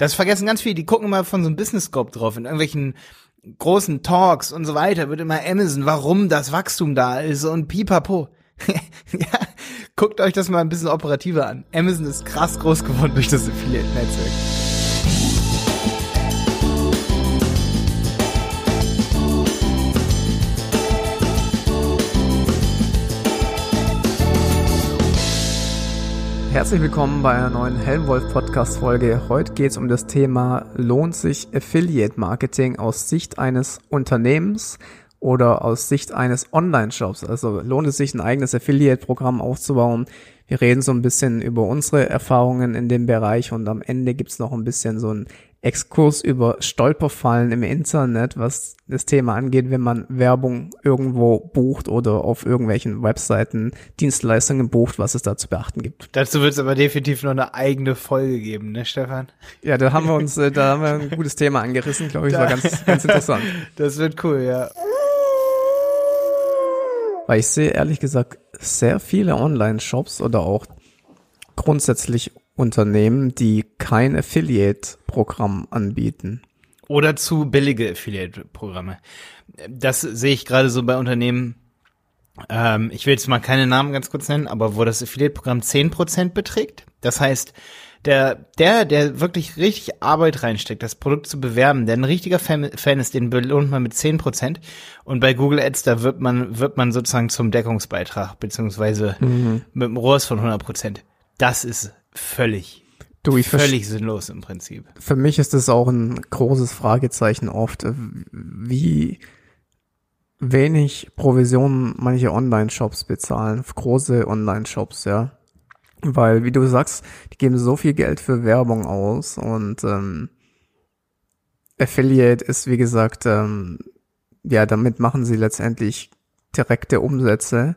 Das vergessen ganz viele, die gucken immer von so einem Business Scope drauf, in irgendwelchen großen Talks und so weiter wird immer Amazon, warum das Wachstum da ist und pipapo. ja, guckt euch das mal ein bisschen operativer an. Amazon ist krass groß geworden durch das Affiliate-Netzwerk. Herzlich willkommen bei einer neuen Helmwolf Podcast Folge. Heute geht es um das Thema lohnt sich Affiliate Marketing aus Sicht eines Unternehmens oder aus Sicht eines Online-Shops? Also lohnt es sich ein eigenes Affiliate Programm aufzubauen? Wir reden so ein bisschen über unsere Erfahrungen in dem Bereich und am Ende gibt's noch ein bisschen so ein Exkurs über Stolperfallen im Internet, was das Thema angeht, wenn man Werbung irgendwo bucht oder auf irgendwelchen Webseiten Dienstleistungen bucht, was es da zu beachten gibt. Dazu wird es aber definitiv noch eine eigene Folge geben, ne, Stefan? Ja, da haben wir uns, äh, da haben wir ein gutes Thema angerissen, glaube ich, war ganz, ganz interessant. Das wird cool, ja. Weil ich sehe ehrlich gesagt sehr viele Online-Shops oder auch grundsätzlich Unternehmen, die kein Affiliate-Programm anbieten. Oder zu billige Affiliate-Programme. Das sehe ich gerade so bei Unternehmen, ähm, ich will jetzt mal keine Namen ganz kurz nennen, aber wo das Affiliate-Programm 10% beträgt. Das heißt, der, der, der wirklich richtig Arbeit reinsteckt, das Produkt zu bewerben, der ein richtiger Fan, Fan ist, den belohnt man mit 10%. Und bei Google Ads, da wird man, wird man sozusagen zum Deckungsbeitrag, beziehungsweise mhm. mit einem ROAS von 100%. Das ist völlig, du, ich völlig sinnlos im Prinzip. Für mich ist das auch ein großes Fragezeichen oft, wie wenig Provisionen manche Online-Shops bezahlen, große Online-Shops, ja. Weil, wie du sagst, die geben so viel Geld für Werbung aus und ähm, Affiliate ist, wie gesagt, ähm, ja, damit machen sie letztendlich direkte Umsätze.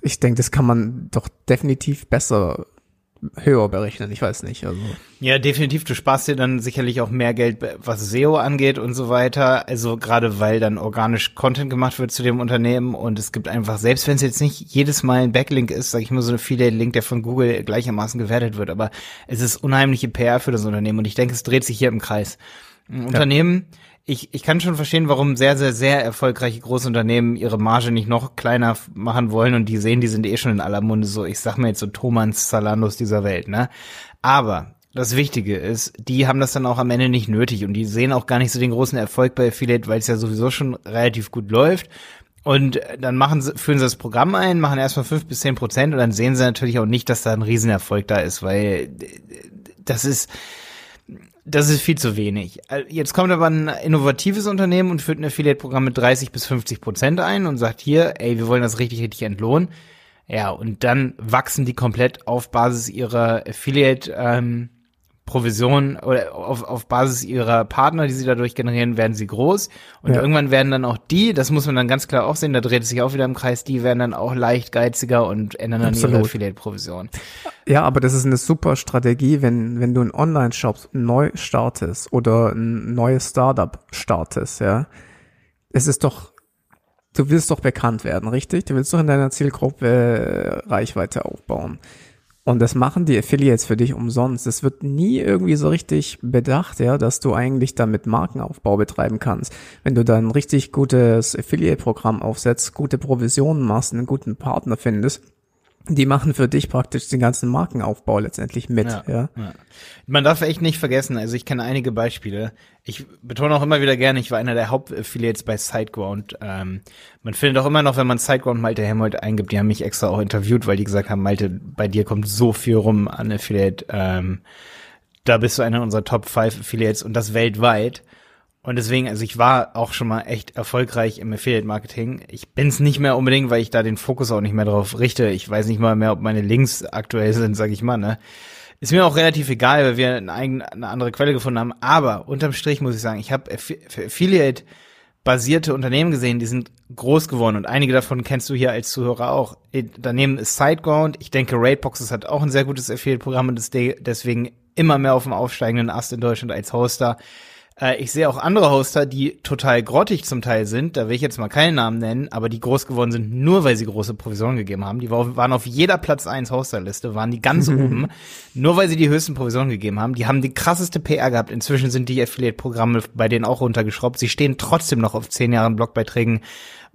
Ich denke, das kann man doch definitiv besser höher berechnen, ich weiß nicht. Also. Ja, definitiv, du sparst dir dann sicherlich auch mehr Geld, was SEO angeht und so weiter. Also gerade weil dann organisch Content gemacht wird zu dem Unternehmen und es gibt einfach, selbst wenn es jetzt nicht jedes Mal ein Backlink ist, sage ich mal so eine Affiliate-Link, der von Google gleichermaßen gewertet wird, aber es ist unheimliche PR für das Unternehmen und ich denke, es dreht sich hier im Kreis. Ein ja. Unternehmen, ich, ich kann schon verstehen, warum sehr, sehr, sehr erfolgreiche Großunternehmen ihre Marge nicht noch kleiner machen wollen und die sehen, die sind eh schon in aller Munde so, ich sag mal jetzt so Thomans Zalandos dieser Welt, ne? Aber das Wichtige ist, die haben das dann auch am Ende nicht nötig und die sehen auch gar nicht so den großen Erfolg bei Affiliate, weil es ja sowieso schon relativ gut läuft. Und dann machen sie, führen sie das Programm ein, machen erstmal fünf bis zehn Prozent und dann sehen sie natürlich auch nicht, dass da ein Riesenerfolg da ist, weil das ist, das ist viel zu wenig. Jetzt kommt aber ein innovatives Unternehmen und führt ein Affiliate-Programm mit 30 bis 50 Prozent ein und sagt hier, ey, wir wollen das richtig, richtig entlohnen. Ja, und dann wachsen die komplett auf Basis ihrer Affiliate, ähm, Provision oder auf, auf Basis ihrer Partner, die sie dadurch generieren, werden sie groß. Und ja. irgendwann werden dann auch die, das muss man dann ganz klar auch sehen, da dreht es sich auch wieder im Kreis, die werden dann auch leicht geiziger und ändern dann Absolut. ihre Affiliate-Provision. Ja, aber das ist eine super Strategie, wenn, wenn du einen Online-Shop neu startest oder ein neues Startup startest, ja. Es ist doch, du willst doch bekannt werden, richtig? Du willst doch in deiner Zielgruppe Reichweite aufbauen. Und das machen die Affiliates für dich umsonst. Es wird nie irgendwie so richtig bedacht, ja, dass du eigentlich damit Markenaufbau betreiben kannst. Wenn du dann richtig gutes Affiliate-Programm aufsetzt, gute Provisionen machst, einen guten Partner findest, die machen für dich praktisch den ganzen Markenaufbau letztendlich mit. Ja, ja. ja. Man darf echt nicht vergessen, also ich kenne einige Beispiele. Ich betone auch immer wieder gerne, ich war einer der Hauptaffiliates bei SiteGround. Ähm, man findet auch immer noch, wenn man SiteGround Malte Helmold eingibt, die haben mich extra auch interviewt, weil die gesagt haben, Malte, bei dir kommt so viel rum an Affiliate. Ähm, da bist du einer unserer Top 5 Affiliates und das weltweit. Und deswegen, also ich war auch schon mal echt erfolgreich im Affiliate-Marketing. Ich bin's nicht mehr unbedingt, weil ich da den Fokus auch nicht mehr drauf richte. Ich weiß nicht mal mehr, ob meine Links aktuell sind, sag ich mal, ne? Ist mir auch relativ egal, weil wir eine, eigene, eine andere Quelle gefunden haben. Aber unterm Strich muss ich sagen, ich habe Affiliate-basierte Unternehmen gesehen, die sind groß geworden und einige davon kennst du hier als Zuhörer auch. Daneben ist SiteGround. Ich denke, Raidboxes hat auch ein sehr gutes Affiliate-Programm und ist deswegen immer mehr auf dem aufsteigenden Ast in Deutschland als Hoster. Äh, ich sehe auch andere Hoster, die total grottig zum Teil sind. Da will ich jetzt mal keinen Namen nennen, aber die groß geworden sind, nur weil sie große Provisionen gegeben haben. Die waren auf jeder Platz 1 Hosterliste, waren die ganz oben, nur weil sie die höchsten Provisionen gegeben haben. Die haben die krasseste PR gehabt. Inzwischen sind die Affiliate-Programme bei denen auch runtergeschraubt. Sie stehen trotzdem noch auf zehn Jahren Blogbeiträgen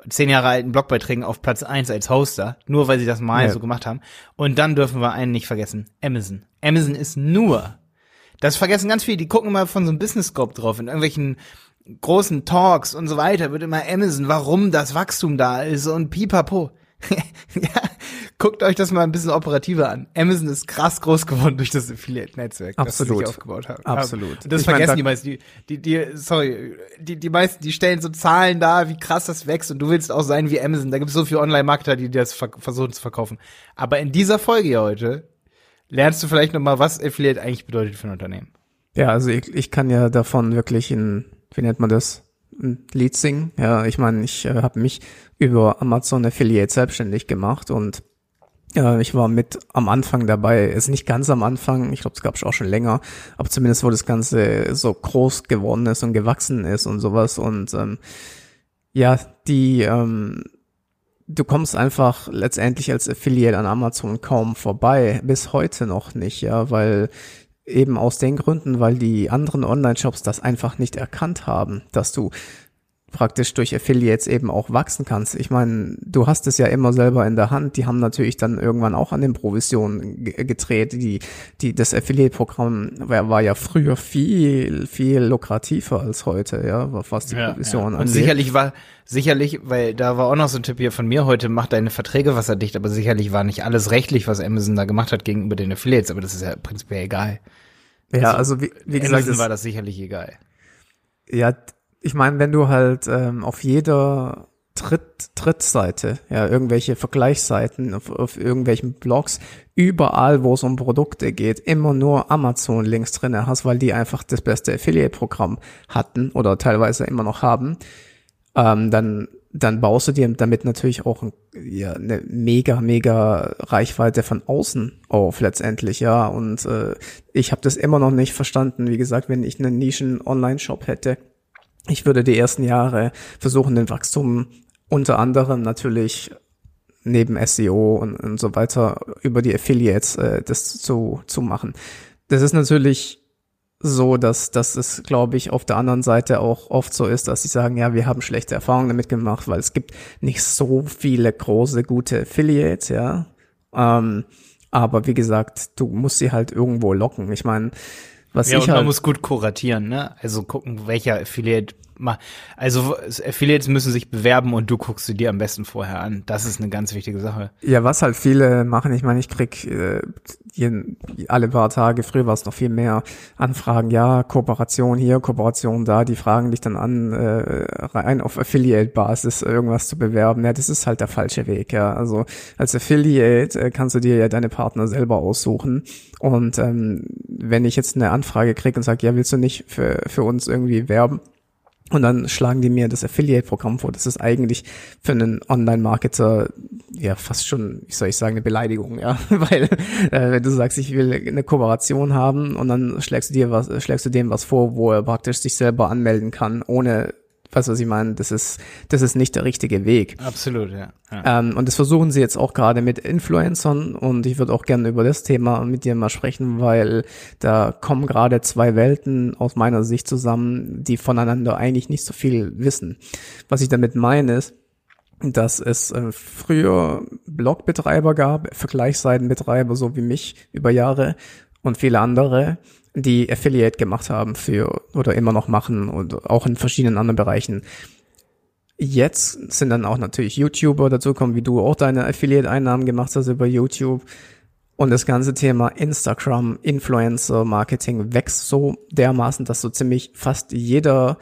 zehn Jahre alten Blogbeiträgen auf Platz eins als Hoster, nur weil sie das mal ja. so gemacht haben. Und dann dürfen wir einen nicht vergessen, Amazon. Amazon ist nur, das vergessen ganz viele, die gucken immer von so einem Business Scope drauf, in irgendwelchen großen Talks und so weiter wird immer Amazon, warum das Wachstum da ist und pipapo. ja, guckt euch das mal ein bisschen operativer an. Amazon ist krass groß geworden durch das Affiliate-Netzwerk, das sie sich aufgebaut haben. Absolut. Das ich vergessen mein, die meisten. Die, die, die, sorry, die, die meisten, die stellen so Zahlen da, wie krass das wächst und du willst auch sein wie Amazon. Da gibt es so viele Online-Marketer, die das versuchen zu verkaufen. Aber in dieser Folge hier heute lernst du vielleicht noch mal, was Affiliate eigentlich bedeutet für ein Unternehmen. Ja, also ich, ich kann ja davon wirklich in, wie nennt man das? Ein Lied singen. Ja, ich meine, ich äh, habe mich über Amazon Affiliate selbstständig gemacht und ja, ich war mit am Anfang dabei, ist nicht ganz am Anfang, ich glaube, es gab es auch schon länger, aber zumindest wo das Ganze so groß geworden ist und gewachsen ist und sowas. Und ähm, ja, die, ähm, du kommst einfach letztendlich als Affiliate an Amazon kaum vorbei, bis heute noch nicht, ja, weil eben aus den Gründen, weil die anderen Online-Shops das einfach nicht erkannt haben, dass du praktisch durch Affiliates eben auch wachsen kannst. Ich meine, du hast es ja immer selber in der Hand. Die haben natürlich dann irgendwann auch an den Provisionen gedreht. Die, die, das Affiliate-Programm war, war, ja früher viel, viel lukrativer als heute, ja, was die ja, Provisionen ja. Und sicherlich war, sicherlich, weil da war auch noch so ein Tipp hier von mir heute, mach deine Verträge wasserdicht, aber sicherlich war nicht alles rechtlich, was Amazon da gemacht hat gegenüber den Affiliates, aber das ist ja prinzipiell egal. Ja, also, also wie, wie gesagt, Amazon war das sicherlich egal. Ja, ich meine, wenn du halt ähm, auf jeder Tritt, Trittseite, ja, irgendwelche Vergleichsseiten auf, auf irgendwelchen Blogs, überall, wo es um Produkte geht, immer nur Amazon-Links drinne hast, weil die einfach das beste Affiliate-Programm hatten oder teilweise immer noch haben, ähm, dann dann baust du dir damit natürlich auch ja, eine mega, mega Reichweite von außen auf letztendlich, ja. Und äh, ich habe das immer noch nicht verstanden. Wie gesagt, wenn ich einen Nischen-Online-Shop hätte, ich würde die ersten Jahre versuchen, den Wachstum unter anderem natürlich neben SEO und, und so weiter über die Affiliates äh, das zu, zu machen. Das ist natürlich so, dass, dass es, glaube ich, auf der anderen Seite auch oft so ist, dass sie sagen, ja, wir haben schlechte Erfahrungen damit gemacht, weil es gibt nicht so viele große, gute Affiliates, ja. Ähm, aber wie gesagt, du musst sie halt irgendwo locken. Ich meine, was ja, ich und man halt, muss gut kuratieren, ne? Also gucken, welcher Affiliate also Affiliates müssen sich bewerben und du guckst sie dir am besten vorher an. Das ist eine ganz wichtige Sache. Ja, was halt viele machen, ich meine, ich krieg äh, jeden, alle paar Tage, früher war es noch viel mehr, Anfragen, ja, Kooperation hier, Kooperation da, die fragen dich dann an, äh, rein auf Affiliate-Basis irgendwas zu bewerben. Ja, das ist halt der falsche Weg, ja. Also als Affiliate äh, kannst du dir ja deine Partner selber aussuchen. Und ähm, wenn ich jetzt eine Anfrage kriege und sage, ja, willst du nicht für, für uns irgendwie werben? Und dann schlagen die mir das Affiliate-Programm vor. Das ist eigentlich für einen Online-Marketer ja fast schon, wie soll ich sagen, eine Beleidigung, ja. Weil äh, wenn du sagst, ich will eine Kooperation haben und dann schlägst du dir was, schlägst du dem was vor, wo er praktisch sich selber anmelden kann, ohne Weißt du, was ich meine? Das ist, das ist nicht der richtige Weg. Absolut, ja. ja. Ähm, und das versuchen sie jetzt auch gerade mit Influencern und ich würde auch gerne über das Thema mit dir mal sprechen, weil da kommen gerade zwei Welten aus meiner Sicht zusammen, die voneinander eigentlich nicht so viel wissen. Was ich damit meine ist, dass es äh, früher Blogbetreiber gab, Vergleichsseitenbetreiber, so wie mich über Jahre und viele andere, die Affiliate gemacht haben für oder immer noch machen und auch in verschiedenen anderen Bereichen. Jetzt sind dann auch natürlich YouTuber dazukommen, wie du auch deine Affiliate-Einnahmen gemacht hast über YouTube. Und das ganze Thema Instagram, Influencer, Marketing wächst so dermaßen, dass so ziemlich fast jeder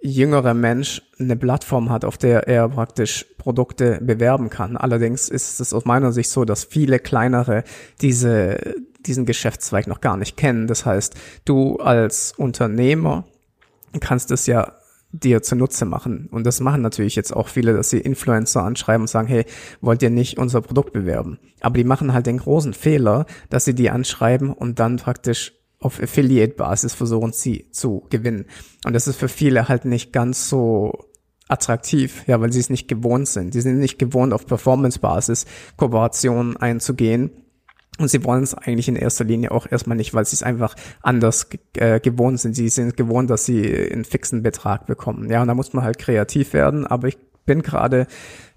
jüngere Mensch eine Plattform hat, auf der er praktisch Produkte bewerben kann. Allerdings ist es aus meiner Sicht so, dass viele kleinere diese, diesen Geschäftszweig noch gar nicht kennen. Das heißt, du als Unternehmer kannst es ja dir zunutze machen. Und das machen natürlich jetzt auch viele, dass sie Influencer anschreiben und sagen, hey, wollt ihr nicht unser Produkt bewerben? Aber die machen halt den großen Fehler, dass sie die anschreiben und dann praktisch auf Affiliate-Basis versuchen sie zu gewinnen. Und das ist für viele halt nicht ganz so attraktiv, ja, weil sie es nicht gewohnt sind. Sie sind nicht gewohnt, auf Performance-Basis Kooperationen einzugehen. Und sie wollen es eigentlich in erster Linie auch erstmal nicht, weil sie es einfach anders äh, gewohnt sind. Sie sind gewohnt, dass sie einen fixen Betrag bekommen. Ja, und da muss man halt kreativ werden. Aber ich bin gerade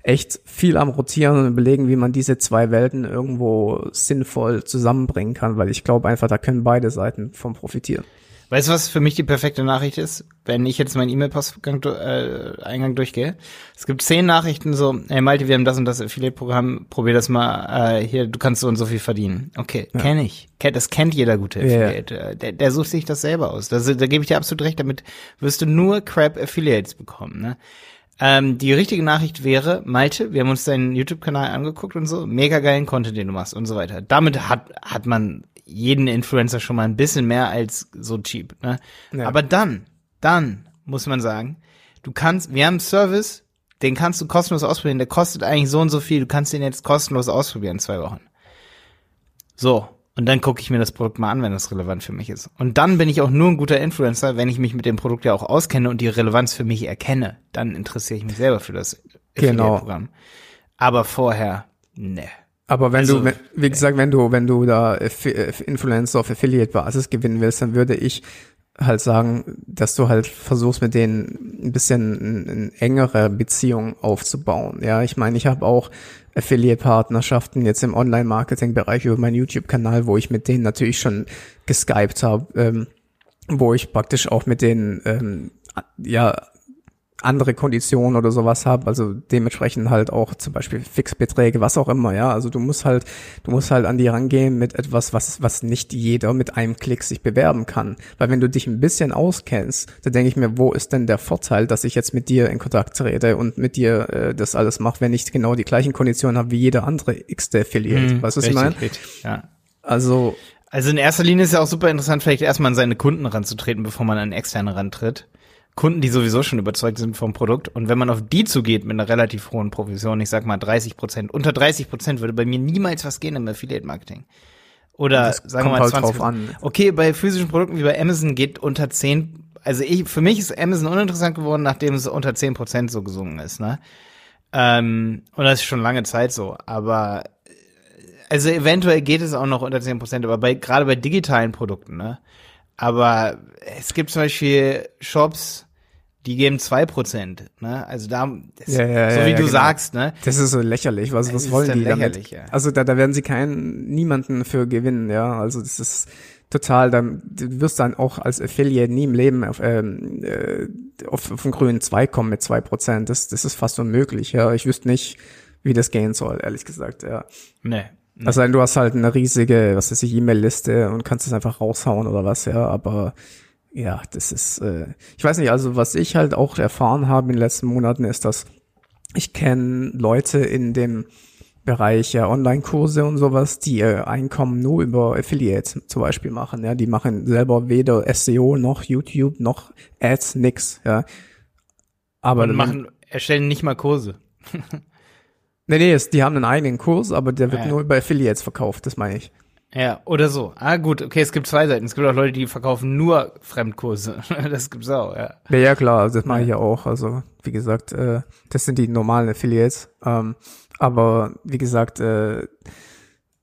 echt viel am Rotieren und überlegen, wie man diese zwei Welten irgendwo sinnvoll zusammenbringen kann, weil ich glaube einfach, da können beide Seiten von profitieren. Weißt du, was für mich die perfekte Nachricht ist? Wenn ich jetzt meinen E-Mail-Posteingang äh, Eingang durchgehe. Es gibt zehn Nachrichten so, hey Malte, wir haben das und das Affiliate-Programm, probier das mal, äh, hier, du kannst so und so viel verdienen. Okay, ja. kenne ich. Das kennt jeder gute Affiliate. Ja. Äh, der, der sucht sich das selber aus. Das, da gebe ich dir absolut recht, damit wirst du nur Crap Affiliates bekommen. Ne? Ähm, die richtige Nachricht wäre, Malte, wir haben uns deinen YouTube-Kanal angeguckt und so, mega geilen Content, den du machst und so weiter. Damit hat, hat man jeden Influencer schon mal ein bisschen mehr als so cheap. Ne? Ja. Aber dann, dann muss man sagen, du kannst, wir haben einen Service, den kannst du kostenlos ausprobieren, der kostet eigentlich so und so viel, du kannst den jetzt kostenlos ausprobieren, zwei Wochen. So, und dann gucke ich mir das Produkt mal an, wenn das relevant für mich ist. Und dann bin ich auch nur ein guter Influencer, wenn ich mich mit dem Produkt ja auch auskenne und die Relevanz für mich erkenne. Dann interessiere ich mich selber für das genau. Programm. Aber vorher, ne. Aber wenn also, du, wie gesagt, wenn du, wenn du da Influencer auf Affiliate-Basis gewinnen willst, dann würde ich halt sagen, dass du halt versuchst mit denen ein bisschen eine engere Beziehung aufzubauen. Ja, ich meine, ich habe auch Affiliate-Partnerschaften jetzt im Online-Marketing-Bereich über meinen YouTube-Kanal, wo ich mit denen natürlich schon geskypt habe, ähm, wo ich praktisch auch mit denen ähm, ja andere Konditionen oder sowas habe, also dementsprechend halt auch zum Beispiel Fixbeträge, was auch immer, ja. Also du musst halt, du musst halt an die rangehen mit etwas, was, was nicht jeder mit einem Klick sich bewerben kann. Weil wenn du dich ein bisschen auskennst, dann denke ich mir, wo ist denn der Vorteil, dass ich jetzt mit dir in Kontakt trete und mit dir äh, das alles mache, wenn ich genau die gleichen Konditionen habe wie jeder andere x-te Affiliate. Mhm, weißt du, was ich meine? Ja. Also. Also in erster Linie ist ja auch super interessant, vielleicht erstmal an seine Kunden ranzutreten, bevor man an externe rantritt. Kunden, die sowieso schon überzeugt sind vom Produkt. Und wenn man auf die zugeht mit einer relativ hohen Provision, ich sag mal 30 Prozent, unter 30 Prozent würde bei mir niemals was gehen im Affiliate Marketing. Oder das sagen wir mal halt 20 an. Okay, bei physischen Produkten wie bei Amazon geht unter 10, also ich, für mich ist Amazon uninteressant geworden, nachdem es unter 10 Prozent so gesungen ist, ne? Ähm, und das ist schon lange Zeit so, aber also eventuell geht es auch noch unter 10 Prozent, aber bei, gerade bei digitalen Produkten, ne? Aber es gibt zum Beispiel Shops, die geben zwei Prozent, ne? Also da, das, ja, ja, so wie ja, du genau. sagst, ne? Das ist so lächerlich. Was, was wollen die damit? Also da, da werden sie keinen, niemanden für gewinnen, ja. Also das ist total, dann, du wirst dann auch als Affiliate nie im Leben auf, ähm, äh, auf, auf einen grünen Zweig kommen mit zwei Prozent. Das, das ist fast unmöglich, ja. Ich wüsste nicht, wie das gehen soll, ehrlich gesagt, ja. Nee. Also du hast halt eine riesige, was weiß ich, E-Mail-Liste und kannst es einfach raushauen oder was, ja, aber ja, das ist, äh, ich weiß nicht, also was ich halt auch erfahren habe in den letzten Monaten ist, dass ich kenne Leute in dem Bereich ja Online-Kurse und sowas, die ihr Einkommen nur über Affiliates zum Beispiel machen, ja, die machen selber weder SEO noch YouTube noch Ads, nix, ja. Aber und machen, erstellen nicht mal Kurse. Nee, nee, die haben einen eigenen Kurs, aber der wird ja. nur über Affiliates verkauft, das meine ich. Ja, oder so. Ah, gut, okay, es gibt zwei Seiten. Es gibt auch Leute, die verkaufen nur Fremdkurse. das gibt's auch, ja. Ja, ja klar, das mache ich ja auch. Also, wie gesagt, äh, das sind die normalen Affiliates. Ähm, aber wie gesagt, äh,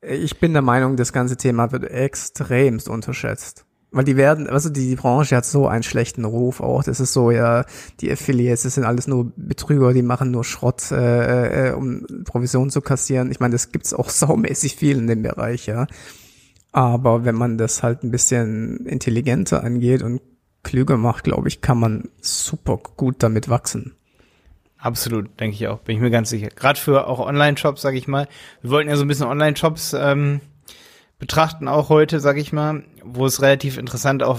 ich bin der Meinung, das ganze Thema wird extremst unterschätzt. Weil die werden, also die Branche hat so einen schlechten Ruf auch. Das ist so, ja, die Affiliates, das sind alles nur Betrüger, die machen nur Schrott, äh, äh, um Provision zu kassieren. Ich meine, das gibt's auch saumäßig viel in dem Bereich, ja. Aber wenn man das halt ein bisschen intelligenter angeht und klüger macht, glaube ich, kann man super gut damit wachsen. Absolut, denke ich auch, bin ich mir ganz sicher. Gerade für auch Online-Shops, sage ich mal. Wir wollten ja so ein bisschen Online-Shops ähm, betrachten auch heute, sag ich mal, wo es relativ interessant auch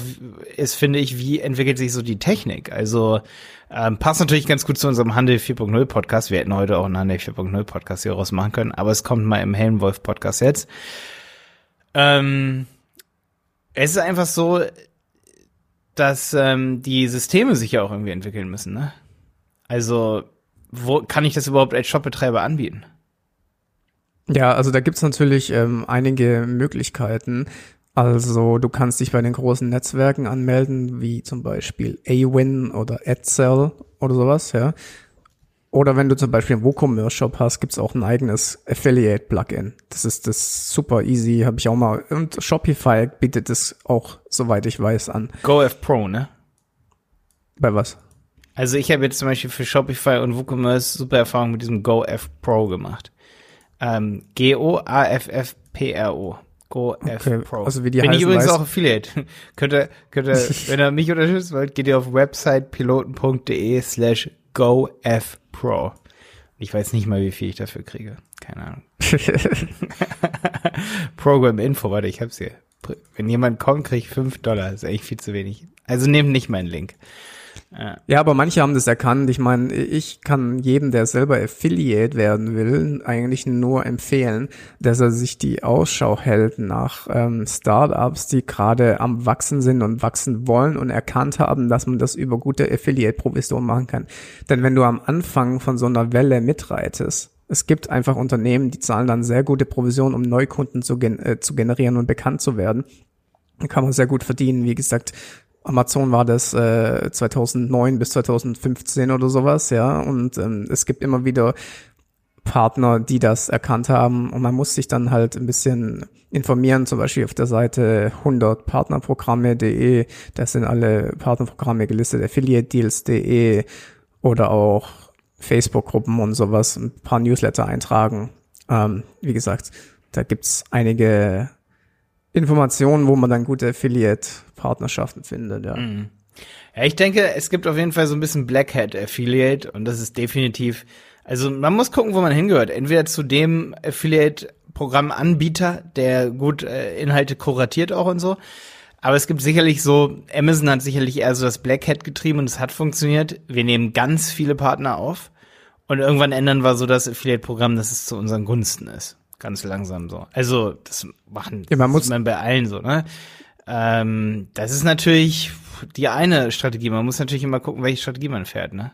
ist, finde ich, wie entwickelt sich so die Technik. Also ähm, passt natürlich ganz gut zu unserem Handel 4.0 Podcast. Wir hätten heute auch einen Handel 4.0 Podcast hier raus machen können, aber es kommt mal im Helmwolf Podcast jetzt. Ähm, es ist einfach so, dass ähm, die Systeme sich ja auch irgendwie entwickeln müssen. Ne? Also wo kann ich das überhaupt als Shopbetreiber anbieten? Ja, also da gibt's natürlich ähm, einige Möglichkeiten. Also du kannst dich bei den großen Netzwerken anmelden, wie zum Beispiel Awin oder AdSell oder sowas, ja. Oder wenn du zum Beispiel einen WooCommerce-Shop hast, gibt's auch ein eigenes Affiliate-Plugin. Das ist das super easy, habe ich auch mal. Und Shopify bietet es auch, soweit ich weiß, an. GoF Pro, ne? Bei was? Also ich habe jetzt zum Beispiel für Shopify und WooCommerce super Erfahrungen mit diesem GoF Pro gemacht. Ähm, G-O-A-F-F-P-R-O. GoF Okay, Pro. also wie die Bin ich übrigens weiß- auch Affiliate. könnt ihr, könnt ihr, wenn ihr mich unterstützen wollt, geht ihr auf websitepiloten.de slash GoF Pro. Ich weiß nicht mal, wie viel ich dafür kriege. Keine Ahnung. Program Info, warte, ich hab's hier. Wenn jemand kommt, kriege ich 5 Dollar. Das ist echt viel zu wenig. Also nehmt nicht meinen Link. Ja, aber manche haben das erkannt. Ich meine, ich kann jedem, der selber Affiliate werden will, eigentlich nur empfehlen, dass er sich die Ausschau hält nach ähm, Startups, die gerade am Wachsen sind und wachsen wollen und erkannt haben, dass man das über gute Affiliate-Provision machen kann. Denn wenn du am Anfang von so einer Welle mitreitest, es gibt einfach Unternehmen, die zahlen dann sehr gute Provisionen, um Neukunden zu, gen äh, zu generieren und bekannt zu werden. Kann man sehr gut verdienen. Wie gesagt, Amazon war das äh, 2009 bis 2015 oder sowas, ja. Und ähm, es gibt immer wieder Partner, die das erkannt haben. Und man muss sich dann halt ein bisschen informieren, zum Beispiel auf der Seite 100partnerprogramme.de, da sind alle Partnerprogramme gelistet, affiliatedeals.de oder auch Facebook-Gruppen und sowas, ein paar Newsletter eintragen. Ähm, wie gesagt, da gibt's einige Informationen, wo man dann gute Affiliate-Partnerschaften findet, ja. Ja, ich denke, es gibt auf jeden Fall so ein bisschen Black Hat Affiliate und das ist definitiv, also man muss gucken, wo man hingehört. Entweder zu dem Affiliate-Programmanbieter, der gut äh, Inhalte kuratiert auch und so. Aber es gibt sicherlich so, Amazon hat sicherlich eher so das Black Hat getrieben und es hat funktioniert. Wir nehmen ganz viele Partner auf und irgendwann ändern wir so das Affiliate-Programm, dass es zu unseren Gunsten ist. Ganz langsam so. Also, das machen, Ja, man muss- man bei allen so, ne? Ähm, das ist natürlich die eine Strategie. Man muss natürlich immer gucken, welche Strategie man fährt, ne?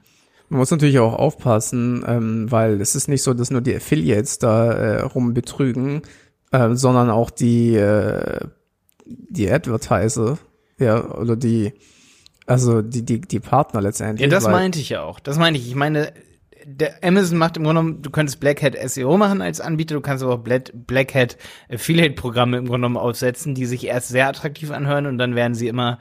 Man muss natürlich auch aufpassen, ähm, weil es ist nicht so, dass nur die Affiliates da äh, rumbetrügen, äh, sondern auch die, äh, die Advertiser, ja, oder die, also die, die, die Partner letztendlich. Ja, das meinte ich ja auch. Das meine ich. Ich meine, der Amazon macht im Grunde genommen, du könntest Black Hat SEO machen als Anbieter, du kannst aber auch Black, Hat Affiliate-Programme im Grunde genommen aufsetzen, die sich erst sehr attraktiv anhören und dann werden sie immer,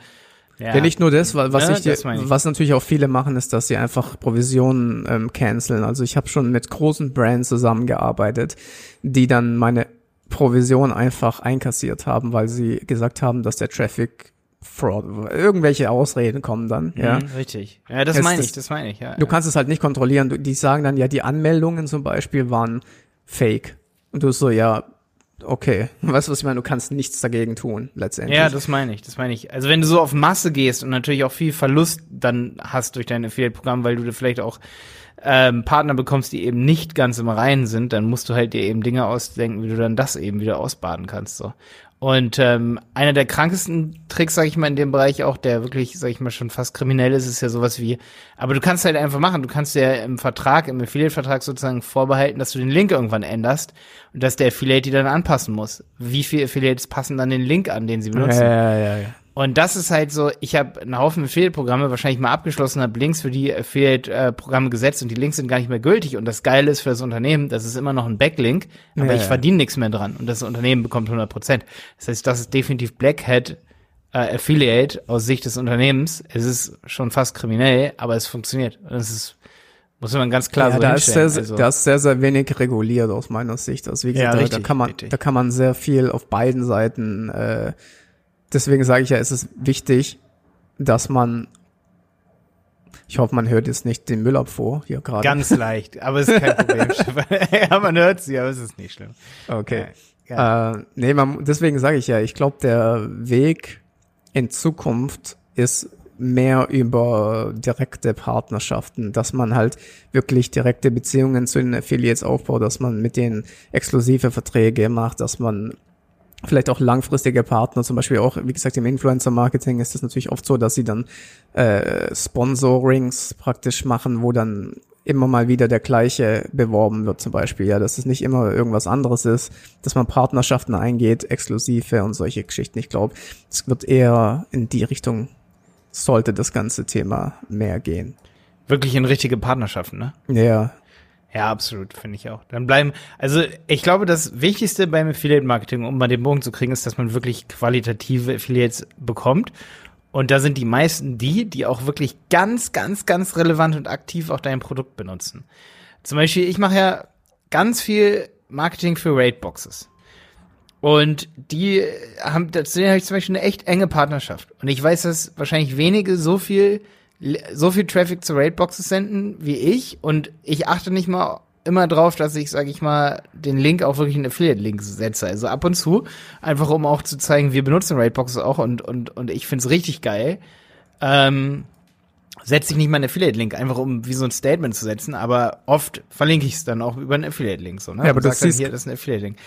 ja, Ja, nicht nur das, weil was Ja, ich, dir, ich. was natürlich auch viele machen, ist, dass sie einfach Provisionen ähm, canceln. Also ich habe schon mit großen Brands zusammengearbeitet, die dann meine Provision einfach einkassiert haben, weil sie gesagt haben, dass der Traffic Fraud, irgendwelche Ausreden kommen dann, ja. Mhm, richtig. Ja, das meine ich, das meine ich, ja. Du kannst es halt nicht kontrollieren. Du, die sagen dann, ja, die Anmeldungen zum Beispiel waren fake. Und du so, ja, okay. Weißt du, was ich meine? Du kannst nichts dagegen tun, letztendlich. Ja, das meine ich, das meine ich. Also wenn du so auf Masse gehst und natürlich auch viel Verlust dann hast durch dein Affiliate-Programm, weil du dir vielleicht auch ähm, Partner bekommst, die eben nicht ganz im Reinen sind, dann musst du halt dir eben Dinge ausdenken, wie du dann das eben wieder ausbaden kannst. So. Und ähm, einer der krankesten Tricks, sag ich mal, in dem Bereich auch, der wirklich, sag ich mal, schon fast kriminell ist, ist ja sowas wie, aber du kannst halt einfach machen, du kannst ja im Vertrag, im Affiliate-Vertrag sozusagen vorbehalten, dass du den Link irgendwann änderst und dass der Affiliate die dann anpassen muss. Wie viele Affiliates passen dann den Link an, den sie benutzen? ja, ja, ja, ja. Und das ist halt so, ich habe einen Haufen Affiliate-Programme wahrscheinlich mal abgeschlossen, habe Links für die Affiliate-Programme gesetzt und die Links sind gar nicht mehr gültig. Und das Geile ist für das Unternehmen, das ist immer noch ein Backlink, aber Ja, ich ja. verdiene nichts mehr dran und das Unternehmen bekommt 100 Prozent. Das heißt, das ist definitiv Black Hat äh, Affiliate aus Sicht des Unternehmens. Es ist schon fast kriminell, aber es funktioniert. Und das ist, muss man ganz klar ja, so da ist, sehr, Also- da ist sehr, sehr wenig reguliert aus meiner Sicht. Also wie Ja, gesagt, da, da richtig, kann man, richtig. da kann man sehr viel auf beiden Seiten. Äh, deswegen sage ich ja, es ist wichtig, dass man. Ich hoffe, man hört jetzt nicht den Müllabfuhr hier gerade. Ganz leicht, aber es ist kein Problem. Ja, man hört sie, aber es ist nicht schlimm. Okay. Ja. Äh, nee, man, deswegen sage ich ja, ich glaube, der Weg in Zukunft ist mehr über direkte Partnerschaften, dass man halt wirklich direkte Beziehungen zu den Affiliates aufbaut, dass man mit denen exklusive Verträge macht, dass man vielleicht auch langfristige Partner, zum Beispiel auch, wie gesagt, im Influencer-Marketing ist es natürlich oft so, dass sie dann äh, Sponsorings praktisch machen, wo dann immer mal wieder der gleiche beworben wird zum Beispiel, ja, dass es nicht immer irgendwas anderes ist, dass man Partnerschaften eingeht, exklusive und solche Geschichten. Ich glaube, es wird eher in die Richtung sollte das ganze Thema mehr gehen. Wirklich in richtige Partnerschaften, ne? Ja. Ja, absolut, finde ich auch. Dann bleiben, also ich glaube, das Wichtigste beim Affiliate Marketing, um mal den Bogen zu kriegen, ist, dass man wirklich qualitative Affiliates bekommt. Und da sind die meisten die, die auch wirklich ganz, ganz, ganz relevant und aktiv auch dein Produkt benutzen. Zum Beispiel, ich mache ja ganz viel Marketing für Raidboxes. Und die haben, dazu habe ich zum Beispiel eine echt enge Partnerschaft. Und ich weiß, dass wahrscheinlich wenige so viel, so viel Traffic zu Raidboxes senden wie ich. Und ich achte nicht mal immer drauf, dass ich, sage ich mal, den Link auch wirklich in Affiliate-Link setze. Also ab und zu, einfach um auch zu zeigen, wir benutzen Raidboxes auch und, und, und ich find's richtig geil. Ähm, setze ich nicht mal einen Affiliate-Link, einfach um wie so ein Statement zu setzen, aber oft verlinke ich es dann auch über einen Affiliate-Link. So, ne? Ja, aber das dann hier, das ist ein Affiliate-Link.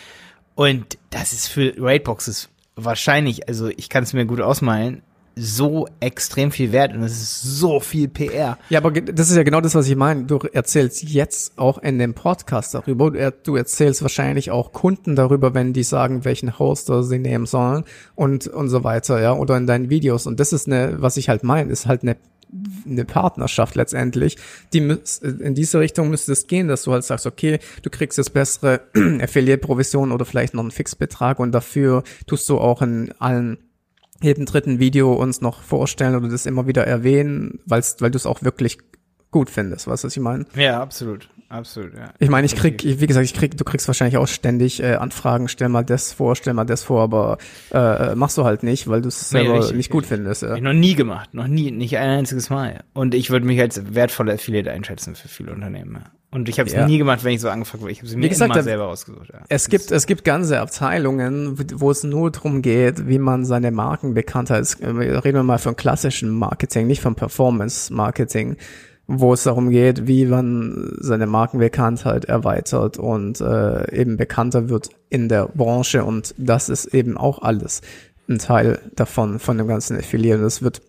Und das ist für Raidboxes wahrscheinlich, also ich kann es mir gut ausmalen, so extrem viel wert und es ist so viel PR. Ja, aber das ist ja genau das, was ich meine. Du erzählst jetzt auch in dem Podcast darüber. Du er- erzählst wahrscheinlich auch Kunden darüber, wenn die sagen, welchen Hoster sie nehmen sollen und, und so weiter, ja, oder in deinen Videos. Und das ist eine, was ich halt meine, ist halt eine eine Partnerschaft letztendlich, die in diese Richtung müsste es gehen, dass du halt sagst, okay, du kriegst jetzt bessere Affiliate-Provisionen oder vielleicht noch einen Fixbetrag und dafür tust du auch in allen jedem dritten Video uns noch vorstellen oder das immer wieder erwähnen, weil's, weil du es auch wirklich gut findest, weißt du, was ich meine? Ja, absolut. Absolut, ja. Ich meine, ich krieg, ich, wie gesagt, ich krieg, du kriegst wahrscheinlich auch ständig äh, Anfragen, stell mal das vor, stell mal das vor, aber äh, machst du halt nicht, weil du es Nee, selber richtig, nicht gut richtig. findest. Ja. ich noch nie gemacht, noch nie, nicht ein einziges Mal. Und ich würde mich als wertvoller Affiliate einschätzen für viele Unternehmen. Ja. Und ich habe es Ja. nie gemacht, wenn ich so angefragt wurde. Ich habe sie mir gesagt, immer selber ausgesucht. Ja. Es gibt, es gibt ganze Abteilungen, wo es nur darum geht, wie man seine Marken bekannt hat. Es- äh, Reden wir mal von klassischem Marketing, nicht von Performance-Marketing, wo es darum geht, wie man seine Markenbekanntheit erweitert und äh, eben bekannter wird in der Branche. Und das ist eben auch alles ein Teil davon, von dem ganzen Affiliate. Das wird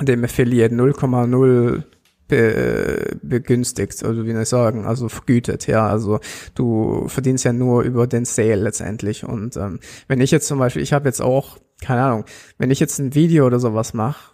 dem Affiliate 0,0 be, begünstigt, also wie soll ich sagen, also vergütet, ja, also du verdienst ja nur über den Sale letztendlich. Und ähm, wenn ich jetzt zum Beispiel, ich habe jetzt auch, keine Ahnung, wenn ich jetzt ein Video oder sowas mache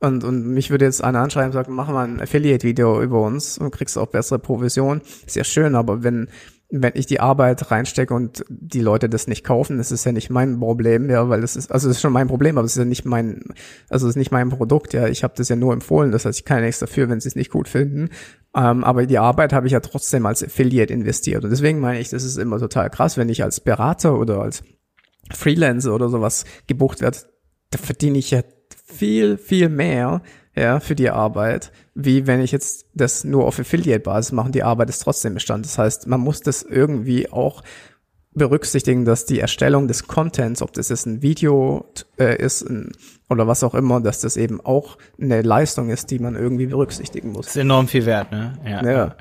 und, und mich würde jetzt einer anschreiben und sagen, mach mal ein Affiliate-Video über uns und kriegst auch bessere Provision, ist ja schön, aber wenn wenn ich die Arbeit reinstecke und die Leute das nicht kaufen, das ist ja nicht mein Problem, ja, weil das ist, also das ist schon mein Problem, aber es ist ja nicht mein, also es ist nicht mein Produkt, ja, ich habe das ja nur empfohlen, das heißt, ich kann ja nichts dafür, wenn sie es nicht gut finden, ähm, aber die Arbeit habe ich ja trotzdem als Affiliate investiert. Und deswegen meine ich, das ist immer total krass, wenn ich als Berater oder als Freelancer oder sowas gebucht werde, da verdiene ich ja viel, viel mehr, ja, für die Arbeit, wie wenn ich jetzt das nur auf Affiliate-Basis mache. Die Arbeit ist trotzdem Bestand. Das heißt, man muss das irgendwie auch berücksichtigen, dass die Erstellung des Contents, ob das jetzt ein Video äh, ist ein, oder was auch immer, dass das eben auch eine Leistung ist, die man irgendwie berücksichtigen muss. ist enorm viel wert, ne? Ja. ja.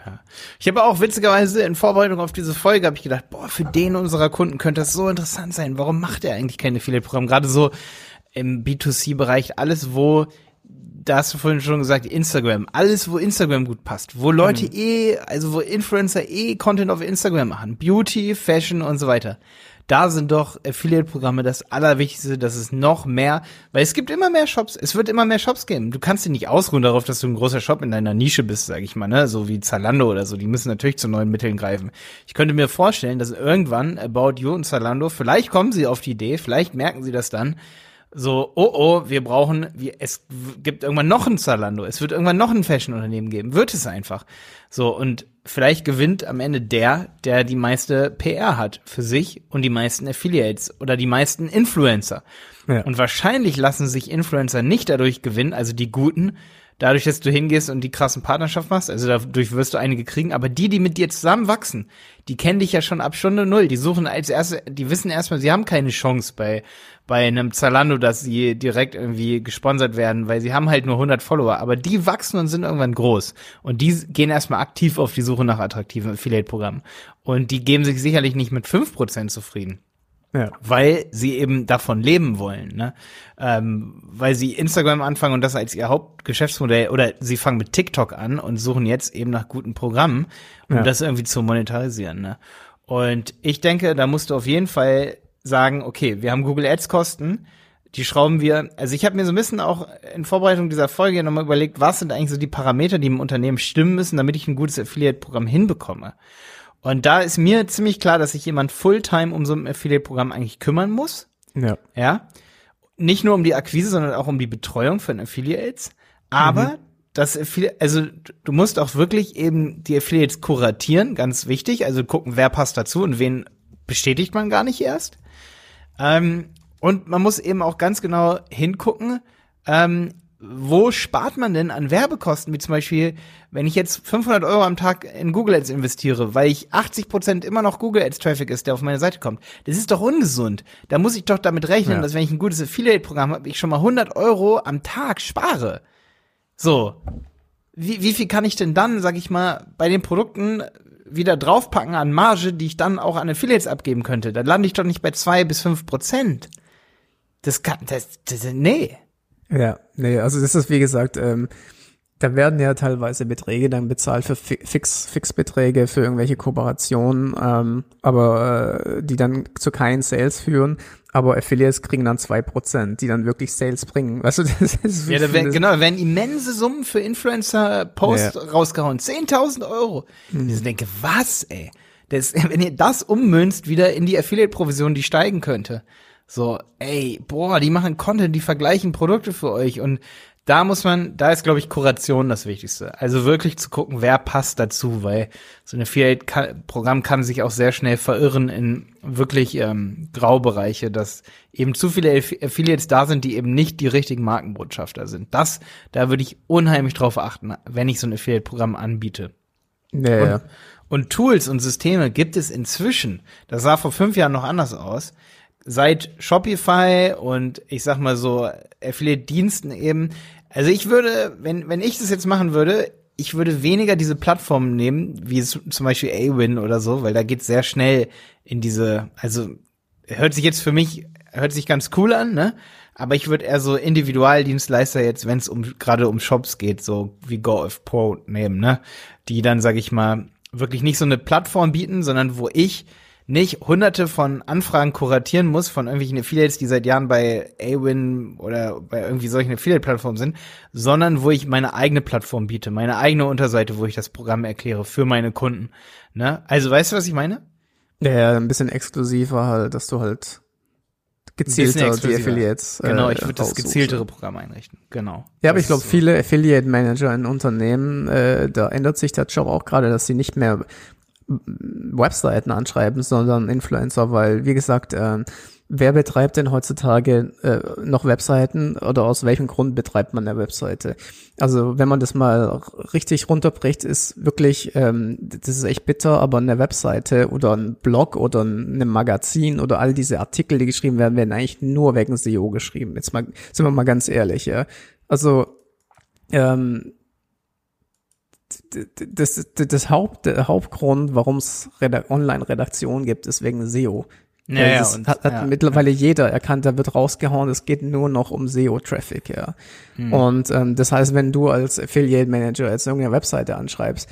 Ich habe auch witzigerweise in Vorbereitung auf diese Folge habe ich gedacht, boah, für den unserer Kunden könnte das so interessant sein. Warum macht er eigentlich keine Affiliate-Programme? Gerade so im B2C-Bereich, alles wo da hast du vorhin schon gesagt, Instagram. Alles, wo Instagram gut passt. Wo Leute eh, also wo Influencer eh Content auf Instagram machen. Beauty, Fashion und so weiter. Da sind doch Affiliate-Programme das Allerwichtigste, dass es noch mehr, weil es gibt immer mehr Shops. Es wird immer mehr Shops geben. Du kannst dich nicht ausruhen darauf, dass du ein großer Shop in deiner Nische bist, sag ich mal, ne? So wie Zalando oder so. Die müssen natürlich zu neuen Mitteln greifen. Ich könnte mir vorstellen, dass irgendwann About You und Zalando, vielleicht kommen sie auf die Idee, vielleicht merken sie das dann, so, oh oh, wir brauchen, wir, es gibt irgendwann noch ein Zalando, es wird irgendwann noch ein Fashion-Unternehmen geben, wird es einfach. So, und vielleicht gewinnt am Ende der, der die meiste PR hat für sich und die meisten Affiliates oder die meisten Influencer. Ja. Und wahrscheinlich lassen sich Influencer nicht dadurch gewinnen, also die guten, dadurch, dass du hingehst und die krassen Partnerschaft machst, also dadurch wirst du einige kriegen, aber die, die mit dir zusammen wachsen, die kennen dich ja schon ab Stunde null. Die suchen als erste, die wissen erstmal, sie haben keine Chance bei, bei einem Zalando, dass sie direkt irgendwie gesponsert werden, weil sie haben halt nur 100 Follower, aber die wachsen und sind irgendwann groß. Und die gehen erstmal aktiv auf die Suche nach attraktiven Affiliate-Programmen. Und die geben sich sicherlich nicht mit 5% zufrieden. Ja. Weil sie eben davon leben wollen, ne? Ähm, weil sie Instagram anfangen und das als ihr Hauptgeschäftsmodell oder sie fangen mit TikTok an und suchen jetzt eben nach guten Programmen, um ja. das irgendwie zu monetarisieren, ne? Und ich denke, da musst du auf jeden Fall sagen, okay, wir haben Google Ads Kosten, die schrauben wir, also ich habe mir so ein bisschen auch in Vorbereitung dieser Folge nochmal überlegt, was sind eigentlich so die Parameter, die im Unternehmen stimmen müssen, damit ich ein gutes Affiliate-Programm hinbekomme. Und da ist mir ziemlich klar, dass sich jemand Fulltime um so ein Affiliate-Programm eigentlich kümmern muss. Ja. Ja. Nicht nur um die Akquise, sondern auch um die Betreuung von Affiliates. Aber mhm. das Affiliate, also du musst auch wirklich eben die Affiliates kuratieren, ganz wichtig. Also gucken, wer passt dazu und wen bestätigt man gar nicht erst. Ähm, und man muss eben auch ganz genau hingucken, ähm, wo spart man denn an Werbekosten? Wie zum Beispiel, wenn ich jetzt 500 Euro am Tag in Google Ads investiere, weil ich 80 Prozent immer noch Google Ads Traffic ist, der auf meine Seite kommt. Das ist doch ungesund. Da muss ich doch damit rechnen, ja. dass wenn ich ein gutes Affiliate-Programm habe, ich schon mal 100 Euro am Tag spare. So. Wie, wie viel kann ich denn dann, sag ich mal, bei den Produkten wieder draufpacken an Marge, die ich dann auch an Affiliates abgeben könnte? Da lande ich doch nicht bei zwei bis fünf Prozent. Das kann, das, das, nee. Ja, nee, also das ist wie gesagt, ähm, da werden ja teilweise Beträge dann bezahlt für Fix, Fixbeträge für irgendwelche Kooperationen, ähm, aber äh, die dann zu keinen Sales führen. Aber Affiliates kriegen dann zwei Prozent, die dann wirklich Sales bringen. Weißt du, das ist Ja, da werden, genau, da werden immense Summen für Influencer-Post ja. rausgehauen. 10.000 Euro. Mhm. Ich denke, was, ey? Das, wenn ihr das ummünzt wieder in die Affiliate-Provision, die steigen könnte. So, ey, boah, die machen Content, die vergleichen Produkte für euch und da muss man, da ist, glaube ich, Kuration das Wichtigste. Also wirklich zu gucken, wer passt dazu, weil so ein Affiliate-Programm kann sich auch sehr schnell verirren in wirklich ähm, Graubereiche, dass eben zu viele Affiliates da sind, die eben nicht die richtigen Markenbotschafter sind. Das, da würde ich unheimlich drauf achten, wenn ich so ein Affiliate-Programm anbiete. Ja, und, und Tools und Systeme gibt es inzwischen. Das sah vor fünf Jahren noch anders aus seit Shopify und ich sag mal so Affiliate-Diensten eben. Also ich würde, wenn, wenn ich das jetzt machen würde, ich würde weniger diese Plattformen nehmen, wie zum Beispiel Awin oder so, weil da geht sehr schnell in diese, also hört sich jetzt für mich, hört sich ganz cool an, ne? Aber ich würde eher so Individualdienstleister jetzt, wenn es um gerade um Shops geht, so wie GoF nehmen, ne? Die dann, sag ich mal, wirklich nicht so eine Plattform bieten, sondern wo ich nicht hunderte von Anfragen kuratieren muss von irgendwelchen Affiliates, die seit Jahren bei Awin oder bei irgendwie solchen Affiliate-Plattformen sind, sondern wo ich meine eigene Plattform biete, meine eigene Unterseite, wo ich das Programm erkläre für meine Kunden. Ne? Also weißt du, was ich meine? Ja, ein bisschen exklusiver halt, dass du halt gezielter die Affiliates. Genau, ich würde das gezieltere Programm einrichten. Genau. Ja, aber ich glaube, so. viele Affiliate Manager in Unternehmen, äh, da ändert sich der Job auch gerade, dass sie nicht mehr Webseiten anschreiben, sondern Influencer, weil, wie gesagt, äh, wer betreibt denn heutzutage äh, noch Webseiten oder aus welchem Grund betreibt man eine Webseite? Also wenn man das mal richtig runterbricht, ist wirklich, ähm, das ist echt bitter, aber eine Webseite oder ein Blog oder ein Magazin oder all diese Artikel, die geschrieben werden, werden eigentlich nur wegen SEO geschrieben. Jetzt mal, sind wir mal ganz ehrlich, ja. Also ähm, das, das, das Haupt, der Hauptgrund, warum es Online-Redaktion gibt, ist wegen SEO. Ja, ja, das und, hat, hat ja, mittlerweile ja. jeder erkannt, da wird rausgehauen, es geht nur noch um SEO-Traffic, ja. Hm. Und ähm, das heißt, wenn du als Affiliate Manager jetzt irgendeine Webseite anschreibst,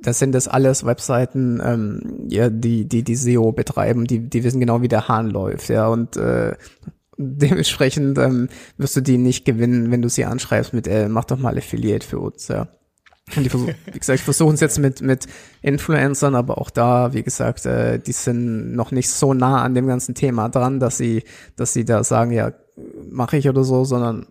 das sind das alles Webseiten, ähm, ja, die, die, die SEO betreiben, die, die wissen genau, wie der Hahn läuft, ja, und äh, dementsprechend ähm, wirst du die nicht gewinnen, wenn du sie anschreibst mit, äh, mach doch mal Affiliate für uns, ja. Und die versuch, wie gesagt, ich versuche es jetzt mit, mit Influencern, aber auch da, wie gesagt, äh, die sind noch nicht so nah an dem ganzen Thema dran, dass sie, dass sie da sagen, ja, mache ich oder so, sondern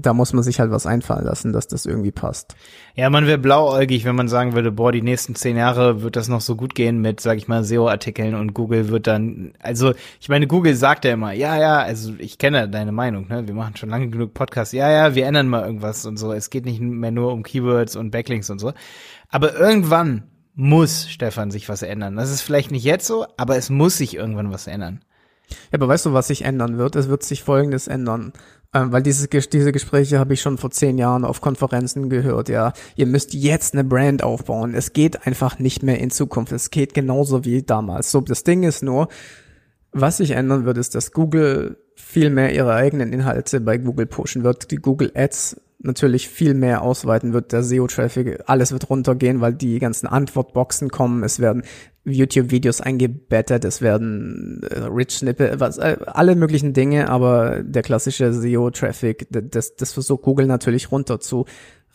da muss man sich halt was einfallen lassen, dass das irgendwie passt. Ja, man wäre blauäugig, wenn man sagen würde, boah, die nächsten zehn Jahre wird das noch so gut gehen mit, sag ich mal, SEO-Artikeln und Google wird dann, also ich meine, Google sagt ja immer, ja, ja, also ich kenne deine Meinung, ne? Wir machen schon lange genug Podcasts, ja, ja, wir ändern mal irgendwas und so. Es geht nicht mehr nur um Keywords und Backlinks und so. Aber irgendwann muss, Stefan, sich was ändern. Das ist vielleicht nicht jetzt so, aber es muss sich irgendwann was ändern. Ja, aber weißt du, was sich ändern wird? Es wird sich Folgendes ändern. Ähm, weil diese, diese Gespräche habe ich schon vor zehn Jahren auf Konferenzen gehört, ja. Ihr müsst jetzt eine Brand aufbauen. Es geht einfach nicht mehr in Zukunft. Es geht genauso wie damals. So, das Ding ist nur, Was sich ändern wird, ist, dass Google viel mehr ihre eigenen Inhalte bei Google pushen wird. Die Google Ads natürlich viel mehr ausweiten wird, der SEO-Traffic, alles wird runtergehen, weil die ganzen Antwortboxen kommen, es werden YouTube-Videos eingebettet, es werden äh, Rich Snippet, was, äh, alle möglichen Dinge, aber der klassische SEO-Traffic, das, das versucht Google natürlich runter zu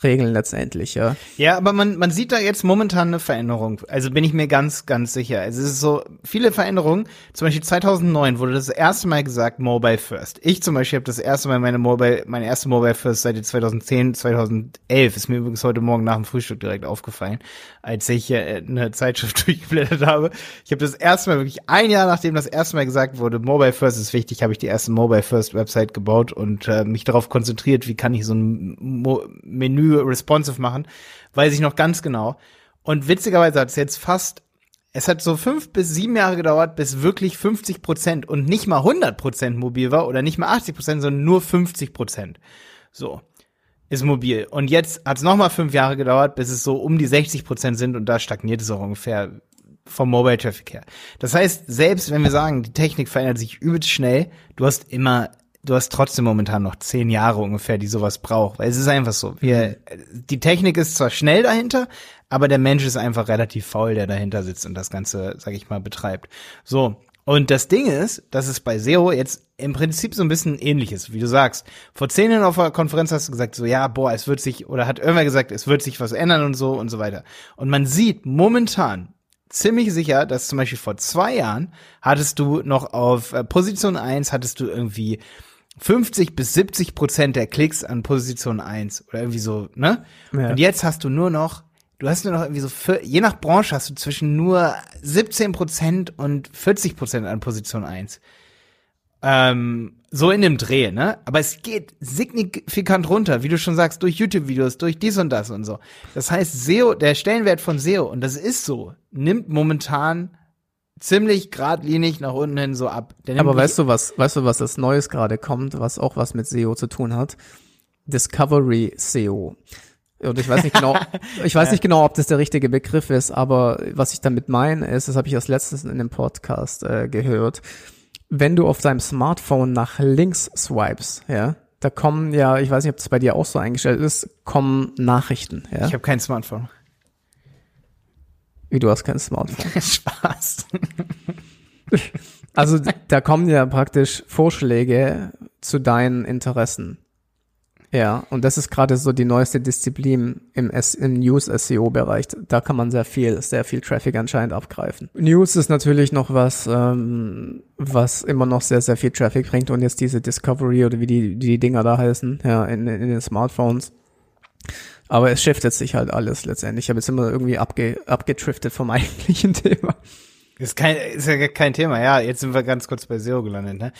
regeln letztendlich, ja. Ja, aber man, man sieht da jetzt momentan eine Veränderung. Also bin ich mir ganz, ganz sicher. Also es ist so viele Veränderungen. Zum Beispiel 2009 wurde das erste Mal gesagt Mobile First. Ich zum Beispiel habe das erste Mal meine Mobile, meine erste Mobile First seit 2010, 2011 ist mir übrigens heute Morgen nach dem Frühstück direkt aufgefallen, als ich äh, eine Zeitschrift durchgeblättert habe. Ich habe das erste Mal wirklich ein Jahr nachdem das erste Mal gesagt wurde, Mobile First ist wichtig, habe ich die erste Mobile First Website gebaut und äh, mich darauf konzentriert, wie kann ich so ein Mo Menü responsive machen, weiß ich noch ganz genau. Und witzigerweise hat es jetzt fast, es hat so fünf bis sieben Jahre gedauert, bis wirklich 50 Prozent und nicht mal 100 Prozent mobil war oder nicht mal 80 Prozent, sondern nur 50 Prozent. So ist mobil. Und jetzt hat es noch mal fünf Jahre gedauert, bis es so um die 60 Prozent sind und da stagniert es auch ungefähr vom Mobile Traffic her. Das heißt, selbst wenn wir sagen, die Technik verändert sich übelst schnell, du hast immer du hast trotzdem momentan noch zehn Jahre ungefähr, die sowas braucht. Weil es ist einfach so. Wir, die Technik ist zwar schnell dahinter, aber der Mensch ist einfach relativ faul, der dahinter sitzt und das Ganze, sag ich mal, betreibt. So. Und das Ding ist, dass es bei SEO jetzt im Prinzip so ein bisschen ähnlich ist, wie du sagst. Vor zehn Jahren auf der Konferenz hast du gesagt, so, ja, boah, es wird sich, oder hat irgendwer gesagt, es wird sich was ändern und so und so weiter. Und man sieht momentan, ziemlich sicher, dass zum Beispiel vor zwei Jahren hattest du noch auf äh, Position eins hattest du irgendwie 50 bis 70 Prozent der Klicks an Position 1 oder irgendwie so, ne? Ja. Und jetzt hast du nur noch, du hast nur noch irgendwie so, für, je nach Branche hast du zwischen nur 17 Prozent und 40 Prozent an Position 1. Ähm, so in dem Dreh, ne? Aber es geht signifikant runter, wie du schon sagst, durch YouTube-Videos, durch dies und das und so. Das heißt, SEO, der Stellenwert von SEO, und das ist so, nimmt momentan ziemlich geradlinig nach unten hin so ab. Aber weißt du was, weißt du was das Neues gerade kommt, was auch was mit SEO zu tun hat? Discovery SEO. Und ich weiß nicht genau, ich weiß nicht genau, ob das der richtige Begriff ist, aber was ich damit meine ist, das habe ich erst letztens in einem Podcast äh, gehört. Wenn du auf deinem Smartphone nach links swipes, ja, da kommen ja, ich weiß nicht, ob das bei dir auch so eingestellt ist, kommen Nachrichten. Ja? Ich habe kein Smartphone. Wie du hast kein Smartphone. Spaß. also da kommen ja praktisch Vorschläge zu deinen Interessen. Ja, und das ist gerade so die neueste Disziplin im, im News-SEO-Bereich. Da kann man sehr viel, sehr viel Traffic anscheinend abgreifen. News ist natürlich noch was, ähm, was immer noch sehr, sehr viel Traffic bringt und jetzt diese Discovery oder wie die, die Dinger da heißen, ja, in, in den Smartphones. Aber es shiftet sich halt alles letztendlich. Ich habe jetzt immer irgendwie abge, abgetriftet vom eigentlichen Thema. Ist, kein, ist ja kein Thema, ja. Jetzt sind wir ganz kurz bei SEO gelandet. Ne?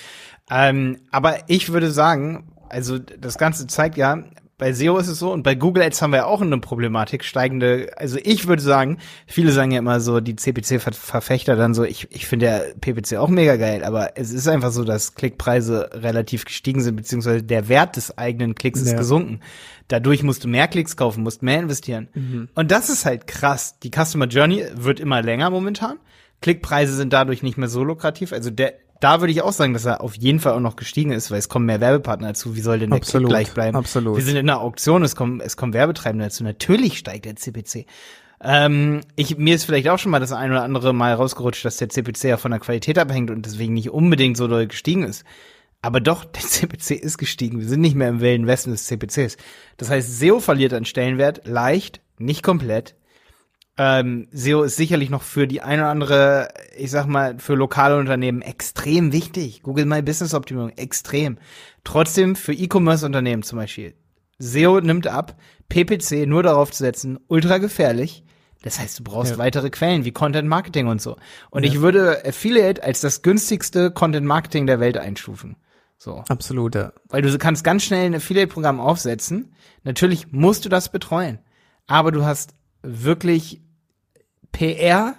Ähm, aber ich würde sagen, also das Ganze zeigt ja, bei SEO ist es so und bei Google Ads haben wir ja auch eine Problematik, steigende, also ich würde sagen, viele sagen ja immer so, die CPC-Verfechter dann so, ich, ich finde der PPC auch mega geil, aber es ist einfach so, dass Klickpreise relativ gestiegen sind, beziehungsweise der Wert des eigenen Klicks ja. ist gesunken. Dadurch musst du mehr Klicks kaufen, musst mehr investieren. Mhm. Und das ist halt krass. Die Customer Journey wird immer länger momentan. Klickpreise sind dadurch nicht mehr so lukrativ. Also der, da würde ich auch sagen, dass er auf jeden Fall auch noch gestiegen ist, weil es kommen mehr Werbepartner dazu. Wie soll denn der absolut, gleich bleiben? Absolut. Wir sind in einer Auktion, es kommen, es kommen Werbetreibende dazu. Natürlich steigt der CPC. Ähm, ich, mir ist vielleicht auch schon mal das ein oder andere Mal rausgerutscht, dass der CPC ja von der Qualität abhängt und deswegen nicht unbedingt so doll gestiegen ist. Aber doch, der CPC ist gestiegen. Wir sind nicht mehr im wilden Westen des CPCs. Das heißt, SEO verliert an Stellenwert leicht, nicht komplett. Ähm, SEO ist sicherlich noch für die eine oder andere, ich sag mal, für lokale Unternehmen extrem wichtig. Google My Business Optimierung, extrem. Trotzdem für E-Commerce-Unternehmen zum Beispiel. SEO nimmt ab, PPC nur darauf zu setzen, ultra gefährlich. Das heißt, du brauchst ja. weitere Quellen wie Content Marketing und so. Und ja. ich würde Affiliate als das günstigste Content Marketing der Welt einstufen. So. Absolut, ja. Weil du kannst ganz schnell ein Affiliate-Programm aufsetzen. Natürlich musst du das betreuen. Aber du hast wirklich PR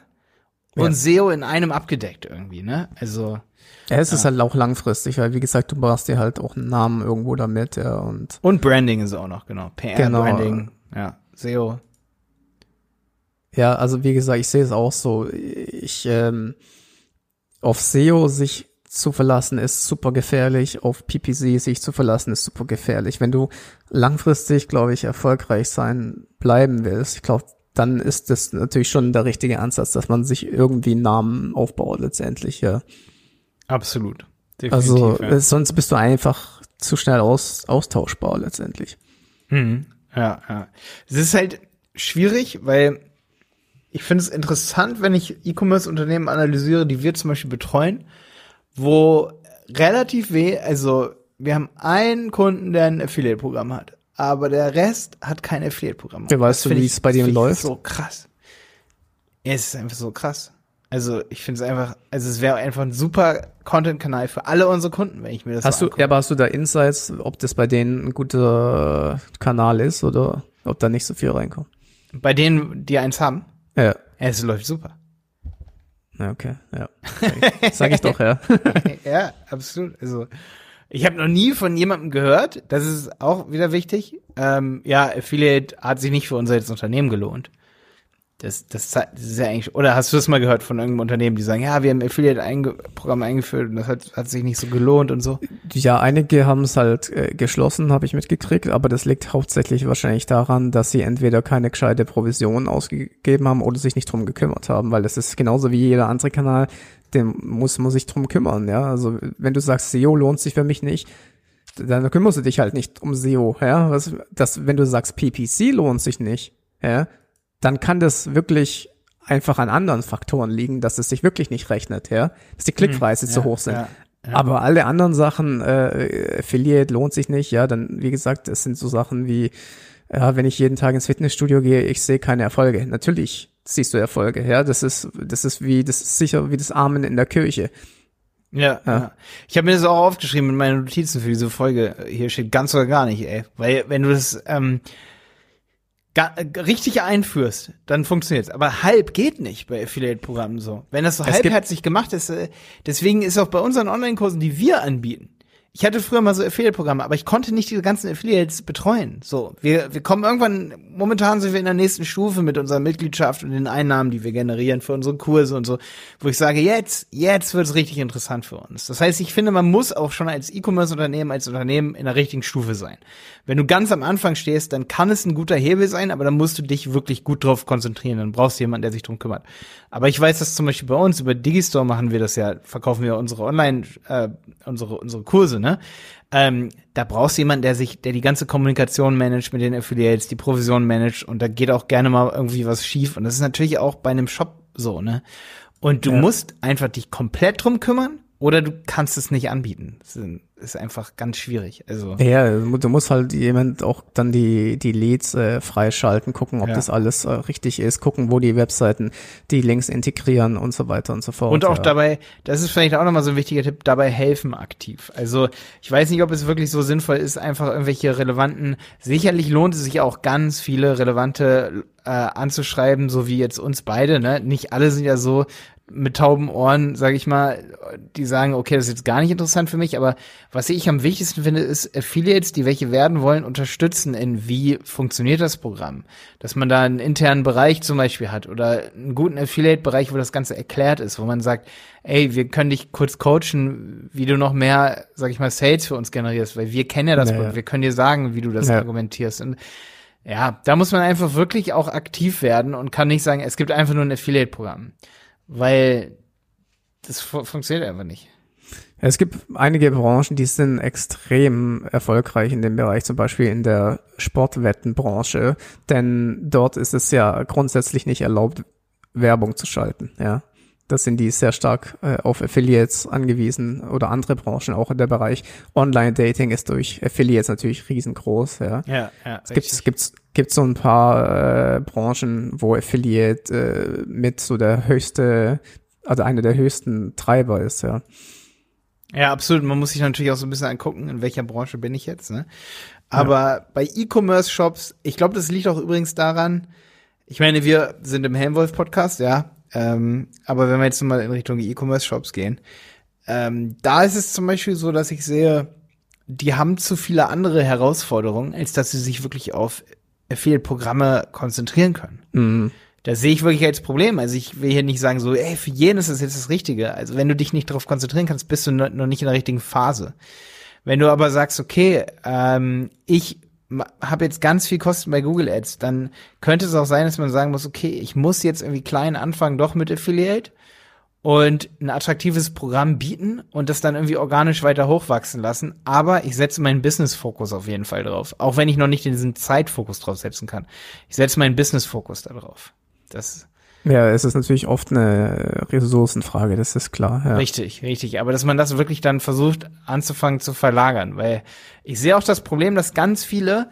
und ja. SEO in einem abgedeckt irgendwie, ne? Also. Ja, es ja. ist halt auch langfristig, weil wie gesagt, du brauchst dir halt auch einen Namen irgendwo damit, ja, und. Und Branding ist auch noch, genau. PR, genau. Branding, ja, SEO. Ja, also wie gesagt, ich sehe es auch so. Ich, ähm, auf SEO sich zu verlassen ist super gefährlich, auf PPC sich zu verlassen ist super gefährlich. Wenn du langfristig, glaube ich, erfolgreich sein bleiben willst, ich glaube, dann ist das natürlich schon der richtige Ansatz, dass man sich irgendwie einen Namen aufbaut letztendlich, ja. Absolut. Definitiv, also ja. sonst bist du einfach zu schnell aus, austauschbar letztendlich. Mhm. Ja, ja. Es ist halt schwierig, weil ich finde es interessant, wenn ich E-Commerce-Unternehmen analysiere, die wir zum Beispiel betreuen, wo relativ weh, also wir haben einen Kunden, der ein Affiliate-Programm hat, aber der Rest hat kein Affiliate-Programm. Ja, weißt du, wie es bei dem läuft? So krass. Ja, es ist einfach so krass. Also ich finde es einfach, also es wäre einfach ein super Content-Kanal für alle unsere Kunden, wenn ich mir das hast so du, Ja, aber hast du da Insights, ob das bei denen ein guter Kanal ist oder ob da nicht so viel reinkommt? Bei denen, die eins haben? Ja. ja es läuft super. Okay, ja. Sag ich, sag ich doch, ja. ja, absolut. Also ich habe noch nie von jemandem gehört, das ist auch wieder wichtig. Ähm, ja, Affiliate hat sich nicht für unser Unternehmen gelohnt. Das, das, das ist ja eigentlich, oder hast du das mal gehört von irgendeinem Unternehmen, die sagen, ja, wir haben Affiliate-Programm eingeführt und das hat, hat sich nicht so gelohnt und so? Ja, einige haben es halt äh, geschlossen, habe ich mitgekriegt, aber das liegt hauptsächlich wahrscheinlich daran, dass sie entweder keine gescheite Provision ausgegeben haben oder sich nicht drum gekümmert haben, weil das ist genauso wie jeder andere Kanal, dem muss man sich drum kümmern, ja. Also wenn du sagst, SEO lohnt sich für mich nicht, dann kümmerst du dich halt nicht um SEO, ja. Was, das, wenn du sagst, PPC lohnt sich nicht, ja, dann kann das wirklich einfach an anderen Faktoren liegen, dass es sich wirklich nicht rechnet, ja, dass die Klickpreise hm, zu hoch sind. Ja, ja. Aber alle anderen Sachen, äh, Affiliate lohnt sich nicht, ja, dann, wie gesagt, es sind so Sachen wie, ja, wenn ich jeden Tag ins Fitnessstudio gehe, ich sehe keine Erfolge. Natürlich siehst du Erfolge, ja, das ist, das ist wie, das ist sicher wie das Amen in der Kirche. Ja, ja. ja. Ich habe mir das auch aufgeschrieben in meinen Notizen für diese Folge. Hier steht ganz oder gar nicht, ey. Weil wenn du das, ähm, richtig einführst, dann funktioniert's. Aber halb geht nicht bei Affiliate-Programmen so. Wenn das so es halbherzig gemacht ist, äh, deswegen ist auch bei unseren Online-Kursen, die wir anbieten, ich hatte früher mal so Affiliate-Programme, aber ich konnte nicht diese ganzen Affiliates betreuen. So, wir, wir kommen irgendwann, momentan sind wir in der nächsten Stufe mit unserer Mitgliedschaft und den Einnahmen, die wir generieren für unsere Kurse und so, wo ich sage, jetzt, jetzt wird's richtig interessant für uns. Das heißt, ich finde, man muss auch schon als E-Commerce-Unternehmen, als Unternehmen in der richtigen Stufe sein. Wenn du ganz am Anfang stehst, dann kann es ein guter Hebel sein, aber dann musst du dich wirklich gut drauf konzentrieren. Dann brauchst du jemanden, der sich drum kümmert. Aber ich weiß, dass zum Beispiel bei uns über Digistore machen wir das ja, verkaufen wir unsere Online, äh, unsere, unsere Kurse, ne? Ähm, da brauchst du jemanden, der sich, der die ganze Kommunikation managt mit den Affiliates, die Provision managt und da geht auch gerne mal irgendwie was schief. Und das ist natürlich auch bei einem Shop so, ne? Und du ja. musst einfach dich komplett drum kümmern oder du kannst es nicht anbieten. Das ist einfach ganz schwierig. Also ja, du musst halt jemand auch dann die die Leads äh, freischalten, gucken, ob ja. das alles äh, richtig ist, gucken, wo die Webseiten die Links integrieren und so weiter und so fort. Und auch ja. dabei, das ist vielleicht auch nochmal so ein wichtiger Tipp, dabei helfen aktiv. Also ich weiß nicht, ob es wirklich so sinnvoll ist, einfach irgendwelche relevanten. Sicherlich lohnt es sich auch ganz viele relevante äh, anzuschreiben, so wie jetzt uns beide. Ne? Nicht alle sind ja so mit tauben Ohren, sage ich mal, die sagen, okay, das ist jetzt gar nicht interessant für mich, aber was ich am wichtigsten finde, ist Affiliates, die welche werden wollen, unterstützen in wie funktioniert das Programm. Dass man da einen internen Bereich zum Beispiel hat oder einen guten Affiliate-Bereich, wo das Ganze erklärt ist, wo man sagt, ey, wir können dich kurz coachen, wie du noch mehr, sag ich mal, Sales für uns generierst, weil wir kennen ja das naja. wir können dir sagen, wie du das ja. argumentierst. Und ja, da muss man einfach wirklich auch aktiv werden und kann nicht sagen, es gibt einfach nur ein Affiliate-Programm weil das fu funktioniert einfach nicht. Es gibt einige Branchen, die sind extrem erfolgreich in dem Bereich, zum Beispiel in der Sportwettenbranche, denn dort ist es ja grundsätzlich nicht erlaubt, Werbung zu schalten, ja. Das sind die sehr stark äh, auf Affiliates angewiesen oder andere Branchen auch in der Bereich. Online-Dating ist durch Affiliates natürlich riesengroß. Ja, ja, ja es gibt es gibt gibt so ein paar äh, Branchen, wo Affiliate äh, mit so der höchste, also einer der höchsten Treiber ist. Ja. Ja, absolut. Man muss sich natürlich auch so ein bisschen angucken, in welcher Branche bin ich jetzt. Ne? Aber ja. bei E-Commerce-Shops, ich glaube, das liegt auch übrigens daran, ich meine, wir sind im Helmwolf-Podcast, ja. Ähm, aber wenn wir jetzt mal in Richtung E-Commerce-Shops gehen, ähm, da ist es zum Beispiel so, dass ich sehe, die haben zu viele andere Herausforderungen, als dass sie sich wirklich auf Affiliate-Programme konzentrieren können. Mhm. Das sehe ich wirklich als Problem. Also ich will hier nicht sagen so, ey, für jeden ist das jetzt das Richtige. Also wenn du dich nicht darauf konzentrieren kannst, bist du noch nicht in der richtigen Phase. Wenn du aber sagst, okay, ähm, ich habe jetzt ganz viel Kosten bei Google Ads, dann könnte es auch sein, dass man sagen muss, okay, ich muss jetzt irgendwie klein anfangen, doch mit Affiliate und ein attraktives Programm bieten und das dann irgendwie organisch weiter hochwachsen lassen. Aber ich setze meinen Business-Fokus auf jeden Fall drauf. Auch wenn ich noch nicht diesen Zeitfokus drauf setzen kann. Ich setze meinen Business-Fokus da drauf. Das ja, es ist natürlich oft eine Ressourcenfrage, das ist klar. Ja. Richtig, richtig. Aber dass man das wirklich dann versucht anzufangen zu verlagern, weil ich sehe auch das Problem, dass ganz viele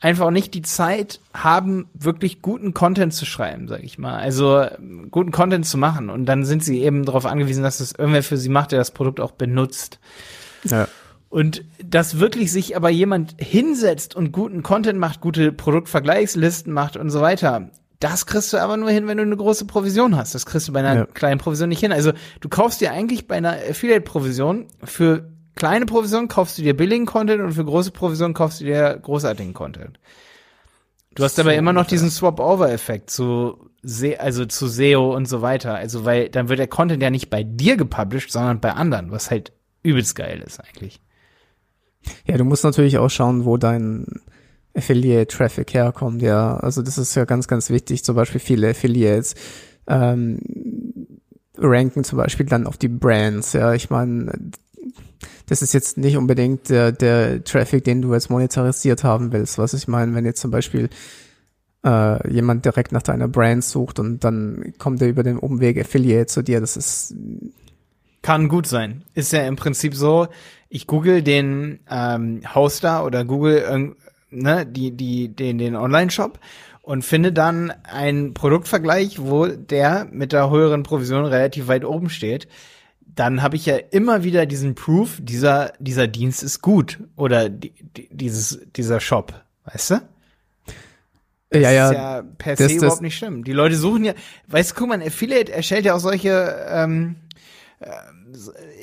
einfach nicht die Zeit haben, wirklich guten Content zu schreiben, sag ich mal. Also guten Content zu machen. Und dann sind sie eben darauf angewiesen, dass es irgendwer für sie macht, der das Produkt auch benutzt. Ja. Und dass wirklich sich aber jemand hinsetzt und guten Content macht, gute Produktvergleichslisten macht und so weiter, das kriegst du aber nur hin, wenn du eine große Provision hast. Das kriegst du bei einer ja. kleinen Provision nicht hin. Also du kaufst dir eigentlich bei einer Affiliate-Provision für kleine Provision kaufst du dir billigen Content und für große Provision kaufst du dir großartigen Content. Du hast so, aber immer noch diesen Swap-Over-Effekt zu, Se also zu SEO und so weiter. Also, weil dann wird der Content ja nicht bei dir gepublished, sondern bei anderen, was halt übelst geil ist eigentlich. Ja, du musst natürlich auch schauen, wo dein Affiliate-Traffic herkommt, ja. Also das ist ja ganz, ganz wichtig. Zum Beispiel viele Affiliates ähm, ranken zum Beispiel dann auf die Brands, ja. Ich meine, das ist jetzt nicht unbedingt der, der Traffic, den du jetzt monetarisiert haben willst. Was ich meine, wenn jetzt zum Beispiel äh, jemand direkt nach deiner Brand sucht und dann kommt er über den Umweg Affiliate zu dir, das ist kann gut sein. Ist ja im Prinzip so, ich google den ähm, Hoster oder google ne, die, die, den, den Online-Shop und finde dann einen Produktvergleich, wo der mit der höheren Provision relativ weit oben steht dann habe ich ja immer wieder diesen Proof, dieser, dieser Dienst ist gut. Oder die, die, dieses, dieser Shop, weißt du? Das ja, ja. ist ja per se das, überhaupt das, nicht schlimm. Die Leute suchen ja, weißt du, guck mal, ein Affiliate erstellt ja auch solche ähm, äh,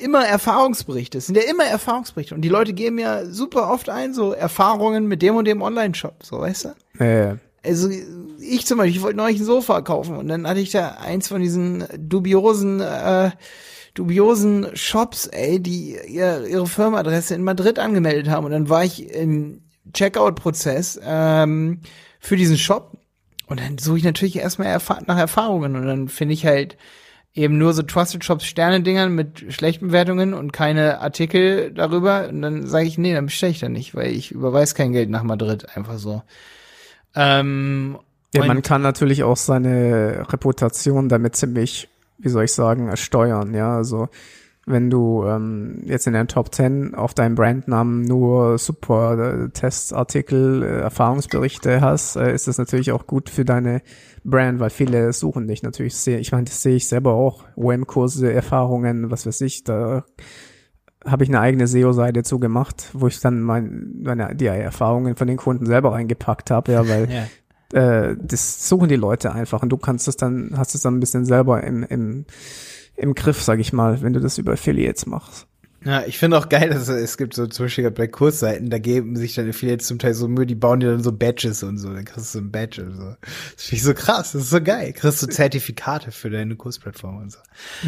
immer Erfahrungsberichte. Es sind ja immer Erfahrungsberichte. Und die Leute geben ja super oft ein, so Erfahrungen mit dem und dem Online-Shop, so weißt du? Ja, ja. Also ich zum Beispiel, ich wollte neulich ein Sofa kaufen und dann hatte ich da eins von diesen dubiosen äh, dubiosen Shops, ey, die ihr, ihre Firmenadresse in Madrid angemeldet haben. Und dann war ich im Checkout-Prozess ähm, für diesen Shop. Und dann suche ich natürlich erstmal erfahr nach Erfahrungen. Und dann finde ich halt eben nur so Trusted Shops Sterne-Dingern mit schlechten Bewertungen und keine Artikel darüber. Und dann sage ich, nee, dann bestelle ich da nicht, weil ich überweise kein Geld nach Madrid. Einfach so. Ähm, ja, man kann natürlich auch seine Reputation damit ziemlich wie soll ich sagen, steuern, ja, also wenn du ähm, jetzt in den Top 10 auf deinem Brandnamen nur super äh, äh, Erfahrungsberichte hast, äh, ist das natürlich auch gut für deine Brand, weil viele suchen dich natürlich sehr. Ich meine, das sehe ich selber auch. OM-Kurse, Erfahrungen, was weiß ich, da habe ich eine eigene SEO-Seite zu gemacht, wo ich dann mein, meine die Erfahrungen von den Kunden selber reingepackt habe, ja, weil ja äh, das suchen die Leute einfach und du kannst es dann, hast es dann ein bisschen selber im, im, im Griff, sag ich mal, wenn du das über Affiliates machst. Ja, ich finde auch geil, dass es gibt so zum Beispiel bei Kursseiten, da geben sich dann Affiliates zum Teil so Mühe, die bauen dir dann so Badges und so, dann kriegst du so ein Badge und so. Das finde ich so krass, das ist so geil. Kriegst du Zertifikate für deine Kursplattform und so.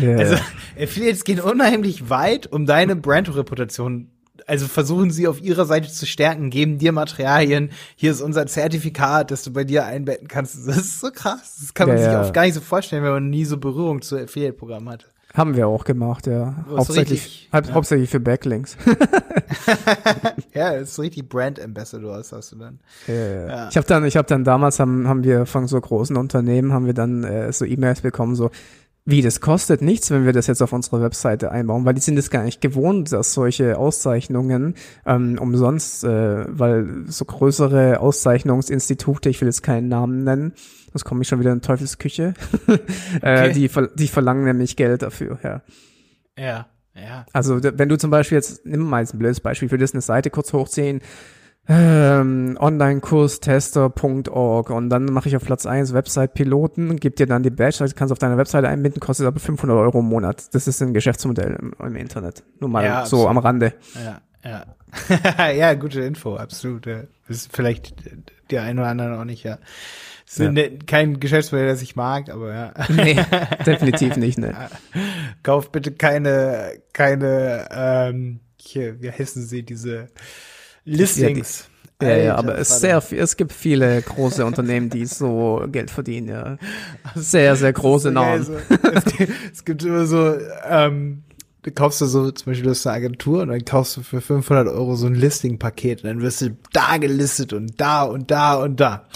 Yeah. Also Affiliates gehen unheimlich weit, um deine Brandreputation also versuchen sie auf ihrer Seite zu stärken, geben dir Materialien, hier ist unser Zertifikat, das du bei dir einbetten kannst. Das ist so krass. Das kann man ja, sich ja. oft gar nicht so vorstellen, wenn man nie so Berührung zu Affiliate-Programmen hatte. Haben wir auch gemacht, ja. Hauptsächlich, richtig, ja. hauptsächlich für Backlinks. ja, das ist richtig Brand Ambassadors hast du dann. Ja, ja. ja. Ich habe dann, ich habe dann damals haben, haben wir von so großen Unternehmen haben wir dann äh, so E-Mails bekommen, so wie, das kostet nichts, wenn wir das jetzt auf unsere Webseite einbauen, weil die sind es gar nicht gewohnt, dass solche Auszeichnungen ähm, umsonst, äh, weil so größere Auszeichnungsinstitute, ich will jetzt keinen Namen nennen, das komme ich schon wieder in Teufelsküche, äh, die, die verlangen nämlich Geld dafür, ja. Ja, ja. Also wenn du zum Beispiel jetzt, nimm mal jetzt ein blödes Beispiel, für das eine Seite kurz hochziehen, ähm, Online-Kurstester.org und dann mache ich auf Platz eins Website-Piloten, gib dir dann die Badge, also kannst du auf deiner Webseite einbinden, kostet aber 500 Euro im Monat. Das ist ein Geschäftsmodell im, im Internet. Nur mal ja, so am Rande. Ja, ja. ja, gute Info, absolut. Ja. Das ist vielleicht die einen oder anderen auch nicht, ja. Sind ja. kein Geschäftsmodell, das ich mag, aber ja. Nee, definitiv nicht, ne. Kauf bitte keine, keine, ähm, hier, wie heißen sie, diese Listings. Ja, ja, aber es, sehr, es gibt viele große Unternehmen, die so Geld verdienen, ja. Sehr, sehr große Namen. Es, gibt, es gibt immer so, ähm, du kaufst du so, zum Beispiel, du hast eine Agentur und dann kaufst du für 500 Euro so ein Listing-Paket und dann wirst du da gelistet und da und da und da.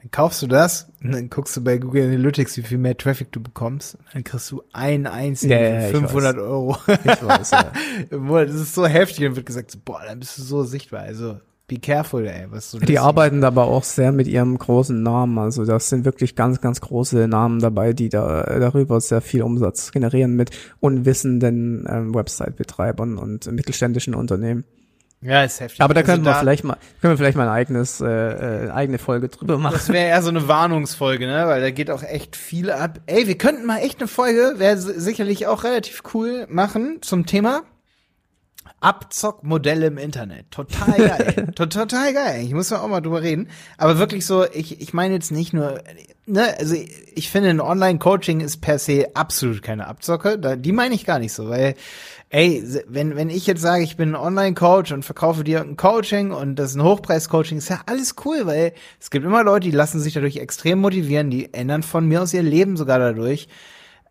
Dann kaufst du das und dann guckst du bei Google Analytics, wie viel mehr Traffic du bekommst. Und dann kriegst du einen einzigen ja, ja, 500 weiß. Euro. Ich weiß, ja. das ist so heftig und wird gesagt, so, boah, dann bist du so sichtbar. Also be careful, ey. Was du die arbeiten aber auch sehr mit ihrem großen Namen. Also das sind wirklich ganz, ganz große Namen dabei, die da darüber sehr viel Umsatz generieren mit unwissenden ähm, Website-Betreibern und mittelständischen Unternehmen. Ja, ist heftig. Aber da also können wir vielleicht mal, können wir vielleicht mal ein eigenes, äh, äh, eigene Folge drüber machen. Das wäre eher so eine Warnungsfolge, ne? Weil da geht auch echt viel ab. Ey, wir könnten mal echt eine Folge, wäre sicherlich auch relativ cool machen zum Thema Abzockmodelle im Internet. Total geil. total geil. Ich muss ja auch mal drüber reden. Aber wirklich so, ich, ich meine jetzt nicht nur, ne, also ich finde, ein Online-Coaching ist per se absolut keine Abzocke. Da, die meine ich gar nicht so, weil ey, wenn, wenn ich jetzt sage, ich bin ein Online-Coach und verkaufe dir ein Coaching und das ist ein Hochpreis-Coaching, ist ja alles cool, weil es gibt immer Leute, die lassen sich dadurch extrem motivieren, die ändern von mir aus ihr Leben sogar dadurch.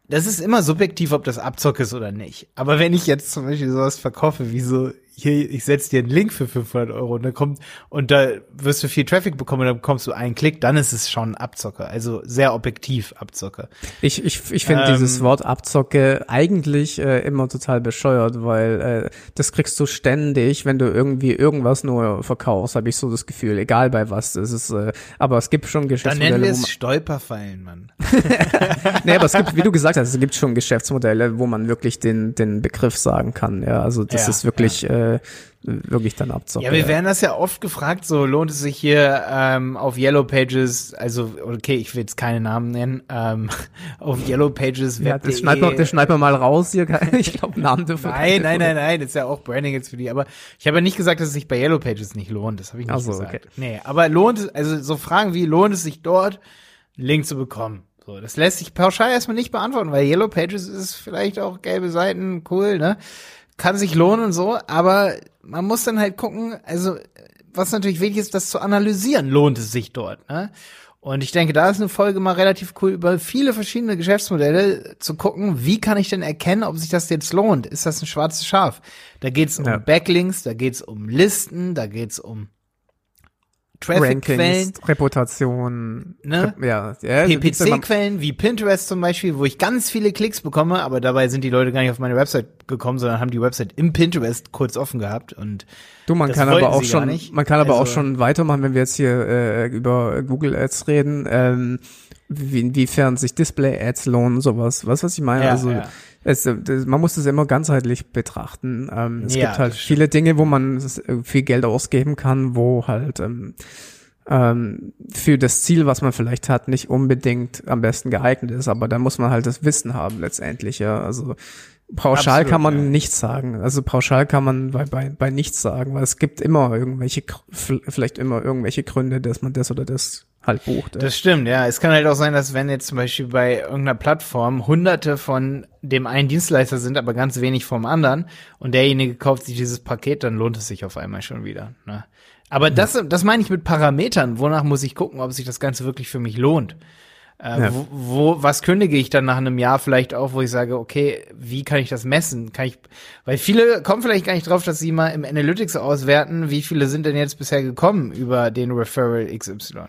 Das ist immer subjektiv, ob das Abzock ist oder nicht. Aber wenn ich jetzt zum Beispiel sowas verkaufe, wie so hier, ich setze dir einen Link für 500 Euro und dann kommt, und da wirst du viel Traffic bekommen und dann bekommst du einen Klick, dann ist es schon Abzocke. Also sehr objektiv Abzocke. Ich, ich, ich finde ähm, dieses Wort Abzocke eigentlich äh, immer total bescheuert, weil äh, das kriegst du ständig, wenn du irgendwie irgendwas nur verkaufst, habe ich so das Gefühl, egal bei was. Das ist, äh, aber es gibt schon Geschäftsmodelle. Dann nennen wir es Stolperfallen, Mann. nee, aber es gibt, wie du gesagt hast, es gibt schon Geschäftsmodelle, wo man wirklich den, den Begriff sagen kann. Ja, also das ja, ist wirklich ja. äh, wirklich dann abzocken. Ja, wir werden das ja oft gefragt, so lohnt es sich hier ähm, auf Yellow Pages, also okay, ich will jetzt keine Namen nennen, ähm, auf Yellow Pages. Ja, das schneiden wir, das schneiden wir mal raus hier. Ich glaube, Namen dürfen Nein, nein, nein, nein, das ist ja auch Branding jetzt für die. Aber ich habe ja nicht gesagt, dass es sich bei Yellow Pages nicht lohnt. Das habe ich nicht so, gesagt. Okay. Nee, aber lohnt es, also so Fragen wie lohnt es sich dort, einen Link zu bekommen? So, das lässt sich pauschal erstmal nicht beantworten, weil Yellow Pages ist vielleicht auch gelbe Seiten, cool, ne? Kann sich lohnen und so, aber man muss dann halt gucken, also was natürlich wichtig ist, das zu analysieren, lohnt es sich dort, ne? Und ich denke, da ist eine Folge mal relativ cool über viele verschiedene Geschäftsmodelle zu gucken, wie kann ich denn erkennen, ob sich das jetzt lohnt? Ist das ein schwarzes Schaf? Da geht's um ja. Backlinks, da geht's um Listen, da geht's um Traffic-Quellen. Reputation. Ne? Ja, ja PPC-Quellen wie Pinterest zum Beispiel, wo ich ganz viele Klicks bekomme, aber dabei sind die Leute gar nicht auf meine Website gekommen, sondern haben die Website im Pinterest kurz offen gehabt und Du, man kann aber auch schon, man kann aber also, auch schon weitermachen, wenn wir jetzt hier äh, über Google Ads reden, ähm, wie, inwiefern sich Display Ads lohnen, sowas. Was, was ich meine? Ja, also ja. Es, das, man muss es immer ganzheitlich betrachten. Ähm, es ja, gibt halt viele Dinge, wo man äh, viel Geld ausgeben kann, wo halt ähm, ähm, für das Ziel, was man vielleicht hat, nicht unbedingt am besten geeignet ist. Aber da muss man halt das Wissen haben letztendlich. Ja, also Pauschal Absolut, kann man ja. nichts sagen. Also pauschal kann man bei, bei, bei nichts sagen, weil es gibt immer irgendwelche, vielleicht immer irgendwelche Gründe, dass man das oder das halt bucht. Das stimmt, ja. Es kann halt auch sein, dass wenn jetzt zum Beispiel bei irgendeiner Plattform hunderte von dem einen Dienstleister sind, aber ganz wenig vom anderen und derjenige kauft sich dieses Paket, dann lohnt es sich auf einmal schon wieder. Ne? Aber das, das meine ich mit Parametern. Wonach muss ich gucken, ob sich das Ganze wirklich für mich lohnt? Äh, ja. wo, wo, was kündige ich dann nach einem Jahr vielleicht auch, wo ich sage, okay, wie kann ich das messen? Kann ich, weil viele kommen vielleicht gar nicht drauf, dass sie mal im Analytics auswerten, wie viele sind denn jetzt bisher gekommen über den Referral XY?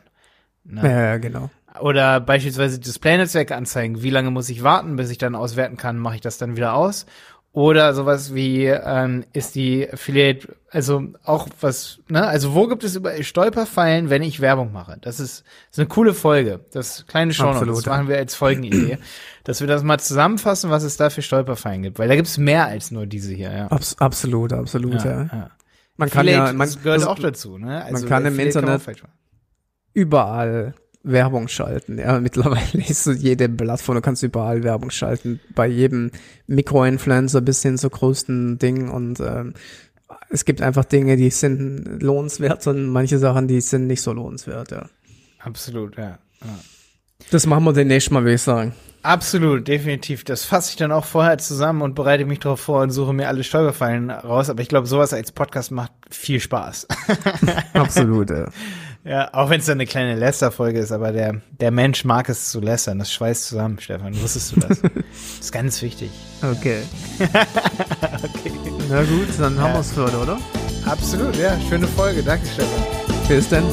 Ne? Ja, genau. Oder beispielsweise Display-Netzwerke anzeigen. Wie lange muss ich warten, bis ich dann auswerten kann? Mache ich das dann wieder aus? Oder sowas wie ähm, ist die Affiliate, also auch was, ne? Also wo gibt es über Stolperfallen, wenn ich Werbung mache? Das ist, das ist eine coole Folge. Das kleine Show das machen wir als Folgenidee, dass wir das mal zusammenfassen, was es da für Stolperfallen gibt, weil da gibt es mehr als nur diese hier. Ja. Abs absolut, absolut, ja. ja. Man kann Affiliate, ja, man das gehört das, auch dazu, ne? Also man kann im Internet überall Werbung schalten. Ja, mittlerweile ist so jede Plattform, du kannst überall Werbung schalten, bei jedem Mikroinfluencer bis hin zur größten Ding und ähm, es gibt einfach Dinge, die sind lohnenswert und manche Sachen, die sind nicht so lohnenswert, ja. Absolut, ja. ja. Das machen wir demnächst mal, würde ich sagen. Absolut, definitiv. Das fasse ich dann auch vorher zusammen und bereite mich darauf vor und suche mir alle Stolperfallen raus. Aber ich glaube, sowas als Podcast macht viel Spaß. Absolut, ja. Ja, auch wenn es dann eine kleine Lästerfolge ist, aber der, der Mensch mag es zu lästern. Das schweißt zusammen, Stefan. Wusstest du das? das ist ganz wichtig. Okay. okay. Na gut, dann haben wir es für heute, oder? Absolut, ja. Schöne Folge. Danke, Stefan. Bis dann.